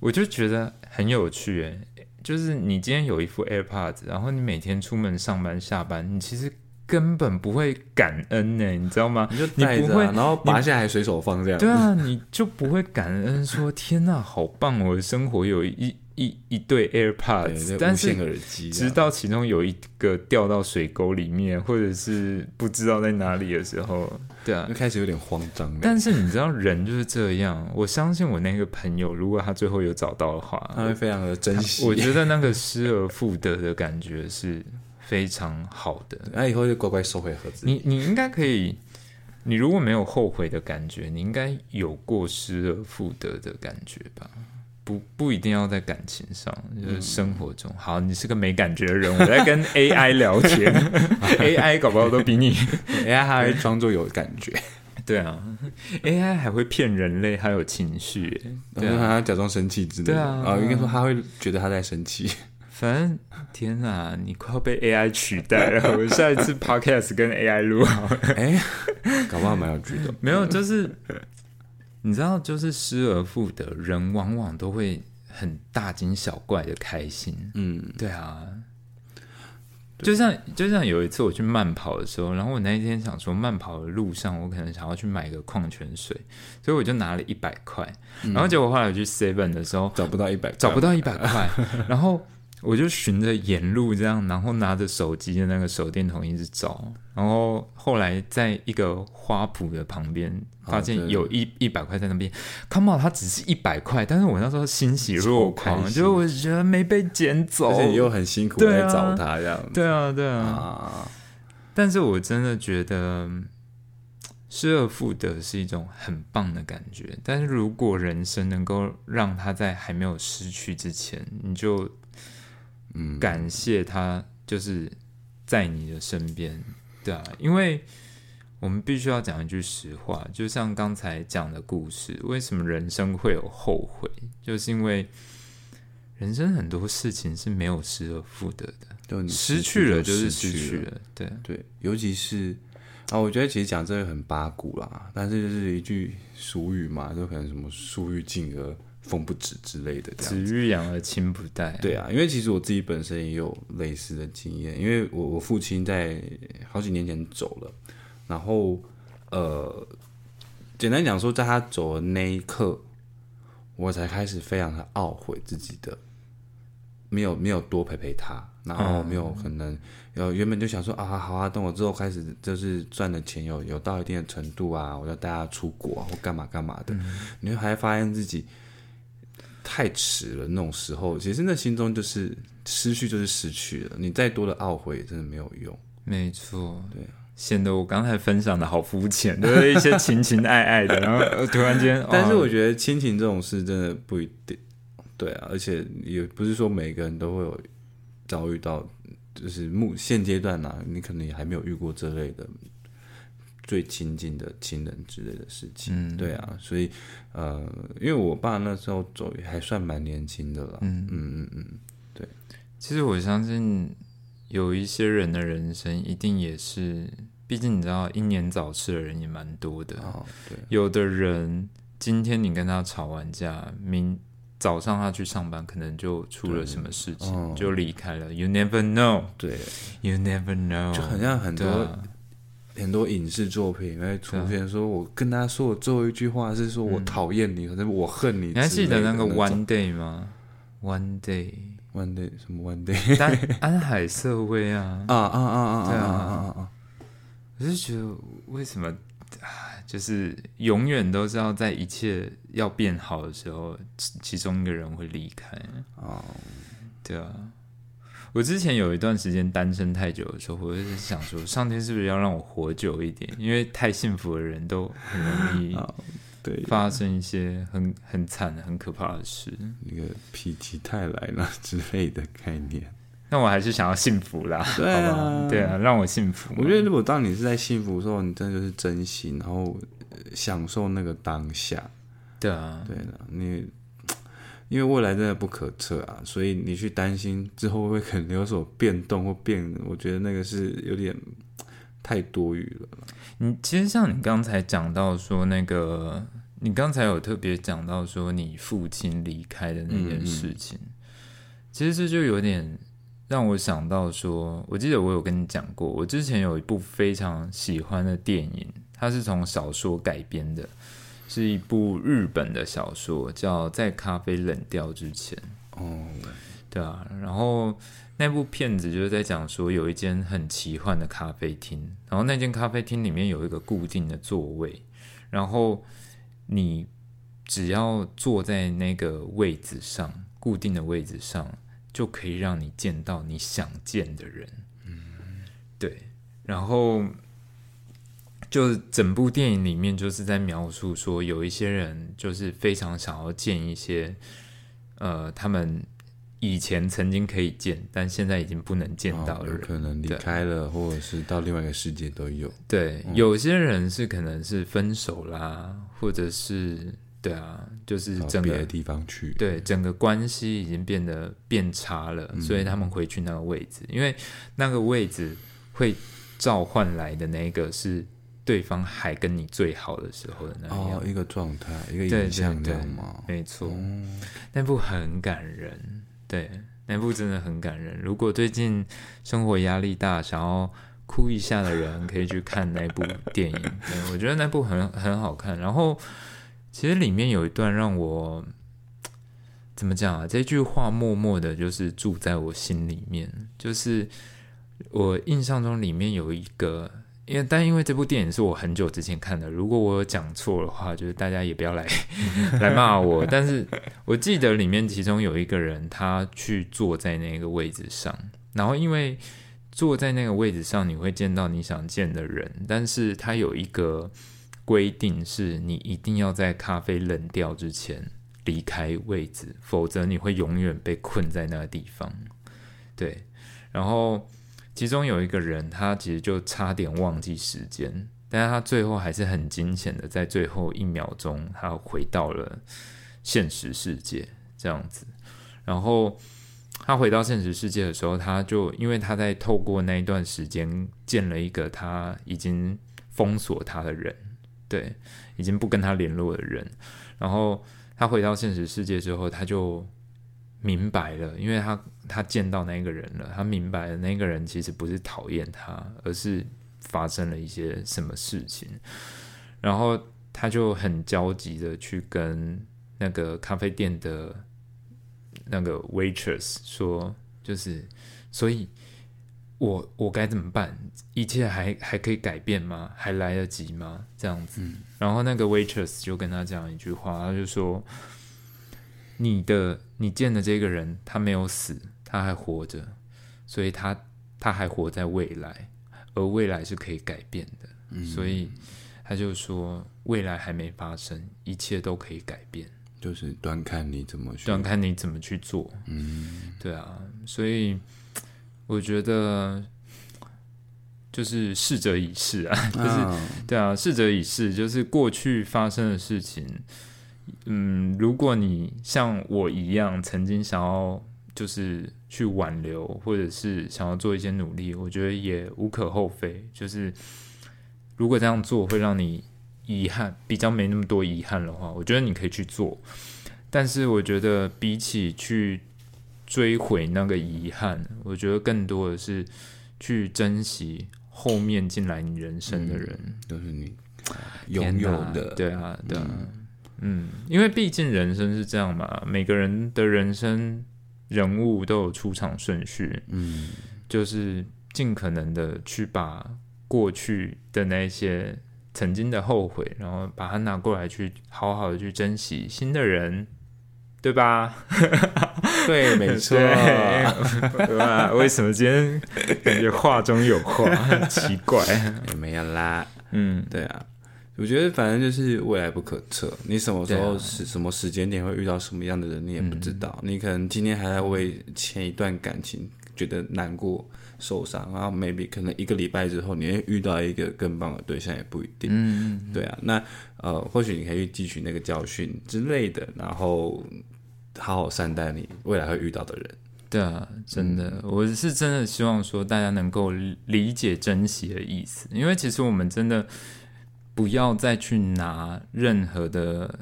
我就觉得很有趣诶，就是你今天有一副 AirPods，然后你每天出门上班下班，你其实根本不会感恩呢，你知道吗？你就带着，然后拔下来随手放这样。对啊，你就不会感恩说天哪，好棒，我的生活有一。一一对 AirPods，但是直到其中有一个掉到水沟里面，或者是不知道在哪里的时候，对啊，就开始有点慌张。但是你知道，人就是这样。我相信我那个朋友，如果他最后有找到的话，他会非常的珍惜。我觉得那个失而复得的感觉是非常好的。*laughs* 那以后就乖乖收回盒子。你你应该可以，你如果没有后悔的感觉，你应该有过失而复得的感觉吧？不不一定要在感情上，就是生活中。好，你是个没感觉的人，我在跟 *laughs* AI 聊天，*laughs* AI 搞不好都比你 *laughs* AI 还会装作有感觉。对啊，AI 还会骗人类，还有情绪，对啊，他假装生气之类的。对啊，应该说他会觉得他在生气。反正天哪，你快要被 AI 取代了。我下一次 Podcast 跟 AI 录好。哎，搞不好蛮有趣的。没有，就是。你知道，就是失而复得，人往往都会很大惊小怪的开心。嗯，对啊，就像就像有一次我去慢跑的时候，然后我那一天想说，慢跑的路上我可能想要去买个矿泉水，所以我就拿了一百块，然后结果后来我去 Seven 的时候找不到一百，找不到一百块，*laughs* 然后。我就循着沿路这样，然后拿着手机的那个手电筒一直找，然后后来在一个花圃的旁边发现有一一百块在那边，Come on，它只是一百块，但是我那时候欣喜若狂，就我觉得没被捡走，而且又很辛苦在找它这样，对啊对啊，但是我真的觉得失而复得是一种很棒的感觉，但是如果人生能够让他在还没有失去之前，你就。嗯，感谢他就是在你的身边，对啊，因为我们必须要讲一句实话，就像刚才讲的故事，为什么人生会有后悔，就是因为人生很多事情是没有失而复得的，就失去了就就是失去去了，对，对，尤其是啊，我觉得其实讲这个很八股啦，但是就是一句俗语嘛，就可能什么树欲静而风不止之类的。子欲养而亲不待，对啊，因为其实我自己本身也有类似的经验，因为我我父亲在好几年前走了，然后呃，简单讲说，在他走的那一刻，我才开始非常的懊悔自己的没有没有多陪陪他，然后没有可能呃原本就想说啊好啊，等我之后开始就是赚的钱有有到一定的程度啊，我要带他出国啊或干嘛干嘛的，你会还发现自己。太迟了，那种时候，其实那心中就是失去，就是失去了。你再多的懊悔，也真的没有用。没错，对，显得我刚才分享的好肤浅，就是一些情情爱爱的，然后呃突然间，*laughs* 但是哦我觉得亲情这种事真的不一定，对啊，而且也不是说每个人都会有遭遇到，就是目现阶段啊，你可能也还没有遇过这类的最亲近的亲人之类的事情。嗯。对啊，所以呃，因为我爸那时候走也还算蛮年轻的了，嗯。嗯嗯嗯，其实我相信有一些人的人生一定也是，毕竟你知道英年早逝的人也蛮多的。哦，对，有的人今天你跟他吵完架，明早上他去上班，可能就出了什么事情，哦。就离开了。You never know, 对，you never know，就很像很多、很多影视作品会出现，说我跟他说的最后一句话是说我讨厌你，或者我恨你。你还记得那个 One Day 吗？One Day，One Day 什么 One Day 安安海瑟薇啊，啊啊啊啊对啊啊啊啊！我就觉得为什么啊，就是永远都是要在一切要变好的时候，其其中一个人会离开。哦，对啊，我之前有一段时间单身太久的时候，我就想说，上天是不是要让我活久一点？因为太幸福的人都很容易啊 *laughs* 对，发生一些很很惨、很可怕的事。那个否极泰来了之类的概念。那我还是想要幸福啦，对啊对啊，让我幸福。我觉得，如果当你是在幸福的时候，你真的就是珍惜，然后呃享受那个当下。对啊，对的，你因为未来真的不可测啊，所以你去担心之后会可能有所变动或变，我觉得那个是有点太多余了。你其实像你刚才讲到说那个，你刚才有特别讲到说你父亲离开的那件事情，其实这就有点让我想到说，我记得我有跟你讲过，我之前有一部非常喜欢的电影，它是从小说改编的，是一部日本的小说，叫《在咖啡冷掉之前》。哦，对啊，然后那部片子就是在讲说有一间很奇幻的咖啡厅，然后那间咖啡厅里面有一个固定的座位，然后你只要坐在那个位置上，固定的位置上，就可以让你见到你想见的人。嗯，对，然后。就整部电影里面就是在描述说，有一些人就是非常想要见一些呃，他们以前曾经可以见，但现在已经不能见到的人。可能离开了，或者是到另外一个世界都有。对，有些人是可能是分手啦，或者是对啊，就是整个别的地方去。对整个关系已经变得变差了，嗯所以他们回去那个位置，因为那个位置会召唤来的那个是对方还跟你最好的时候的那样。哦，一个状态，一个对影像这对样吗？没错，哦那部很感人，对，那部真的很感人。如果最近生活压力大，想要哭一下的人，可以去看那部电影。*laughs* 对我觉得那部很很好看。然后，其实里面有一段让我怎么讲啊？这句话默默的，就是住在我心里面。就是我印象中里面有一个。因为，但因为这部电影是我很久之前看的，如果我有讲错的话，就是大家也不要来 *laughs* 来骂我。但是我记得里面其中有一个人，他去坐在那个位置上，然后因为坐在那个位置上，你会见到你想见的人，但是他有一个规定，是你一定要在咖啡冷掉之前离开位置，否则你会永远被困在那个地方。对，然后其中有一个人，他其实就差点忘记时间，但是他最后还是很惊险的，在最后一秒钟，他回到了现实世界，这样子。然后他回到现实世界的时候，他就因为他在透过那一段时间见了一个他已经封锁他的人，对，已经不跟他联络的人。然后他回到现实世界之后，他就明白了，因为他他见到那个人了，他明白了那个人其实不是讨厌他，而是发生了一些什么事情。然后他就很焦急的去跟那个咖啡店的。那个 waitress 说，就是所以，我我该怎么办？一切还还可以改变吗？还来得及吗？这样子。然后那个 waitress 就跟他讲一句话，他就说：“你的你见的这个人，他没有死，他还活着，所以他他还活在未来，而未来是可以改变的。所以他就说，未来还没发生，一切都可以改变。”就是端看你怎么去，端看你怎么去做。嗯，对啊，所以我觉得就是逝者已逝啊，就是对啊，逝者已逝，就是过去发生的事情。嗯，如果你像我一样，曾经想要就是去挽留，或者是想要做一些努力，我觉得也无可厚非。就是如果这样做会让你。遗憾比较没那么多遗憾的话，我觉得你可以去做。但是我觉得比起去追悔那个遗憾，我觉得更多的是去珍惜后面进来你人生的人，都是你拥有的。对啊，对啊，嗯，因为毕竟人生是这样嘛，每个人的人生人物都有出场顺序，嗯，就是尽可能的去把过去的那些。曾经的后悔，然后把它拿过来去好好的去珍惜新的人，对吧？*laughs* 对，没错。对吧？为什么今天感觉话中有话？*laughs* 奇怪，也没有啦。嗯，对啊。我觉得反正就是未来不可测，你什么时候是什么时间点会遇到什么样的人，你也不知道。你可能今天还在为前一段感情觉得难过。受伤，然后 maybe 可能一个礼拜之后，你会遇到一个更棒的对象，也不一定。嗯，对啊，那呃，或许你可以汲取那个教训之类的，然后好好善待你未来会遇到的人。对啊，真的，我是真的希望说大家能够理解珍惜的意思，因为其实我们真的不要再去拿任何的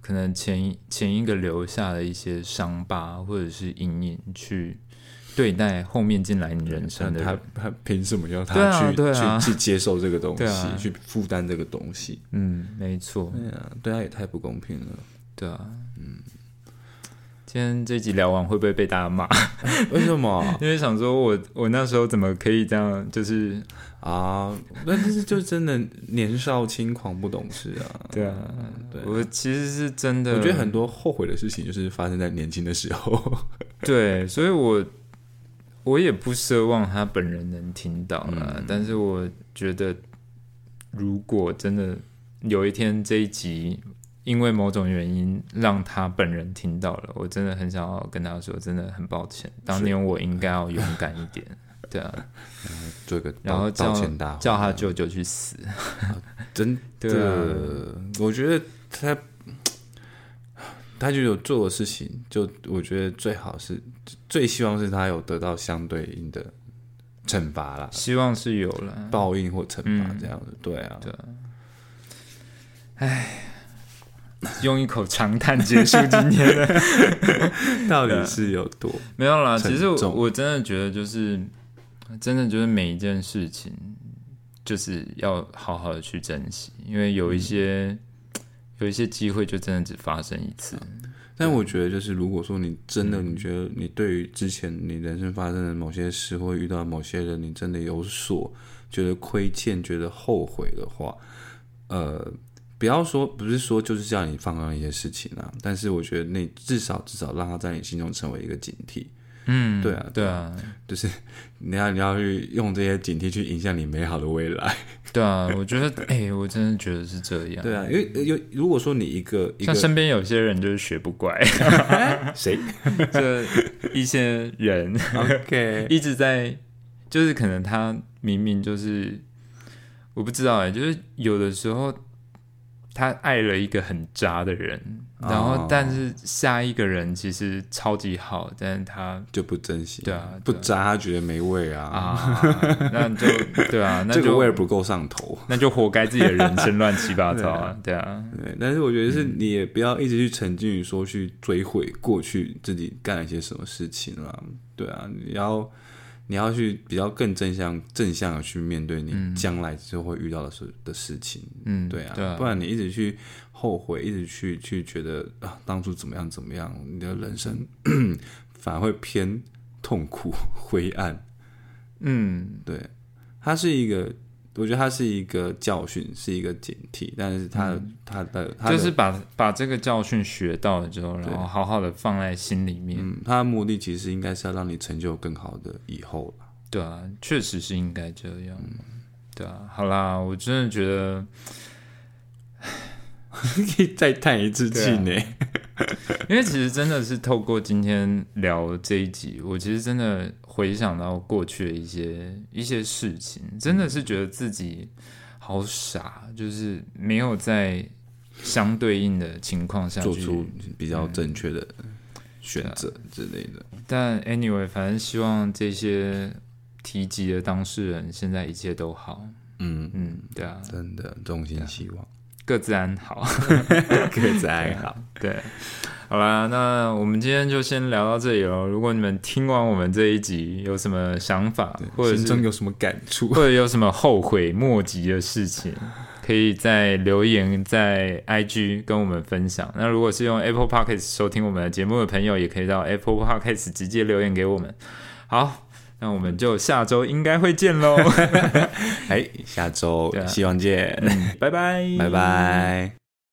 可能前前一个留下的一些伤疤或者是阴影去。对待后面进来你人生的他，他凭什么要他去去去接受这个东西，去负担这个东西？嗯，没错。对啊，对他也太不公平了。对啊，嗯。今天这集聊完会不会被大家骂？*laughs* 为什么？*laughs* 因为想说我我那时候怎么可以这样？就是啊，那是就真的年少轻狂不懂事啊。对啊，对我其实是真的，我觉得很多后悔的事情就是发生在年轻的时候。*laughs* 对，所以我。我也不奢望他本人能听到啦，但是我觉得，如果真的有一天这一集因为某种原因让他本人听到了，我真的很想要跟他说，真的很抱歉，当年我应该要勇敢一点，*laughs* 对啊，做个然后道歉大叫他舅舅去死，真 *laughs* 的，我觉得他。他就有做的事情，就我觉得最好是最希望是他有得到相对应的惩罚啦，希望是有了报应或惩罚这样子，对啊，对。唉，用一口长叹结束今天的，*laughs* 到底是有多没有啦？其实我我真的觉得，就是真的就是每一件事情，就是要好好的去珍惜，因为有一些。有一些机会就真的只发生一次，但我觉得就是如果说你真的你觉得你对于之前你人生发生的某些事或遇到某些人你真的有所觉得亏欠、觉得后悔的话，呃，不要说不是说就是叫你放开一些事情啊，但是我觉得那至少至少让他在你心中成为一个警惕，嗯，对啊对啊，就是你要你要去用这些警惕去影响你美好的未来。*laughs* 对啊，我觉得，哎、我真的觉得是这样。对啊，因为呃有如果说你一个像身边有些人就是学不乖，*laughs* 谁？*laughs* 就一些人。OK 一直在，就是可能他明明就是我不知道哎、就是有的时候他爱了一个很渣的人，然后哦但是下一个人其实超级好，但是他就不珍惜，对啊不渣他觉得没味啊，啊，那就对啊，*laughs* 那这个就味儿不够上头。那就活该自己的人生乱七八糟啊，*laughs* 对啊，对，但是我觉得嗯。是你也不要一直去沉浸于说去追悔过去自己干了一些什么事情啦。对啊，你要你要去比较更正向正向的去面对你将来之后会遇到的事的事情。嗯，对啊，对啊，不然你一直去后悔，一直去去觉得啊当初怎么样怎么样，你的人生 *clears throat* 反而会偏痛苦灰暗。嗯，对，它是一个，我觉得它是一个教训，是一个警惕，但是它、它的它就是把把这个教训学到了之后，然对后好好的放在心里面，嗯，它的目的其实应该是要让你成就更好的以后啦。对啊，确实是应该这样。对啊，好啦，我真的觉得，*laughs* 可以再叹一次气呢。因为其实真的是透过今天聊这一集，我其实真的回想到过去的一些一些事情，真的是觉得自己好傻，就是没有在相对应的情况下做出比较正确的选择之类的。但 anyway，反正希望这些提及的当事人现在一切都好。嗯，嗯，对啊，真的衷心希望各自安好。*laughs* 各自安好。对，好啦，那我们今天就先聊到这里喽。如果你们听完我们这一集有什么想法，或者是心中有什么感触？或者有什么后悔莫及的事情，*laughs* 可以在留言在 IG 跟我们分享。那如果是用 Apple Podcast 收听我们的节目的朋友，也可以到 Apple Podcast 直接留言给我们。好，那我们就下周应该会见喽。*laughs* *laughs* 哎，下周希望见，嗯，拜拜，拜拜。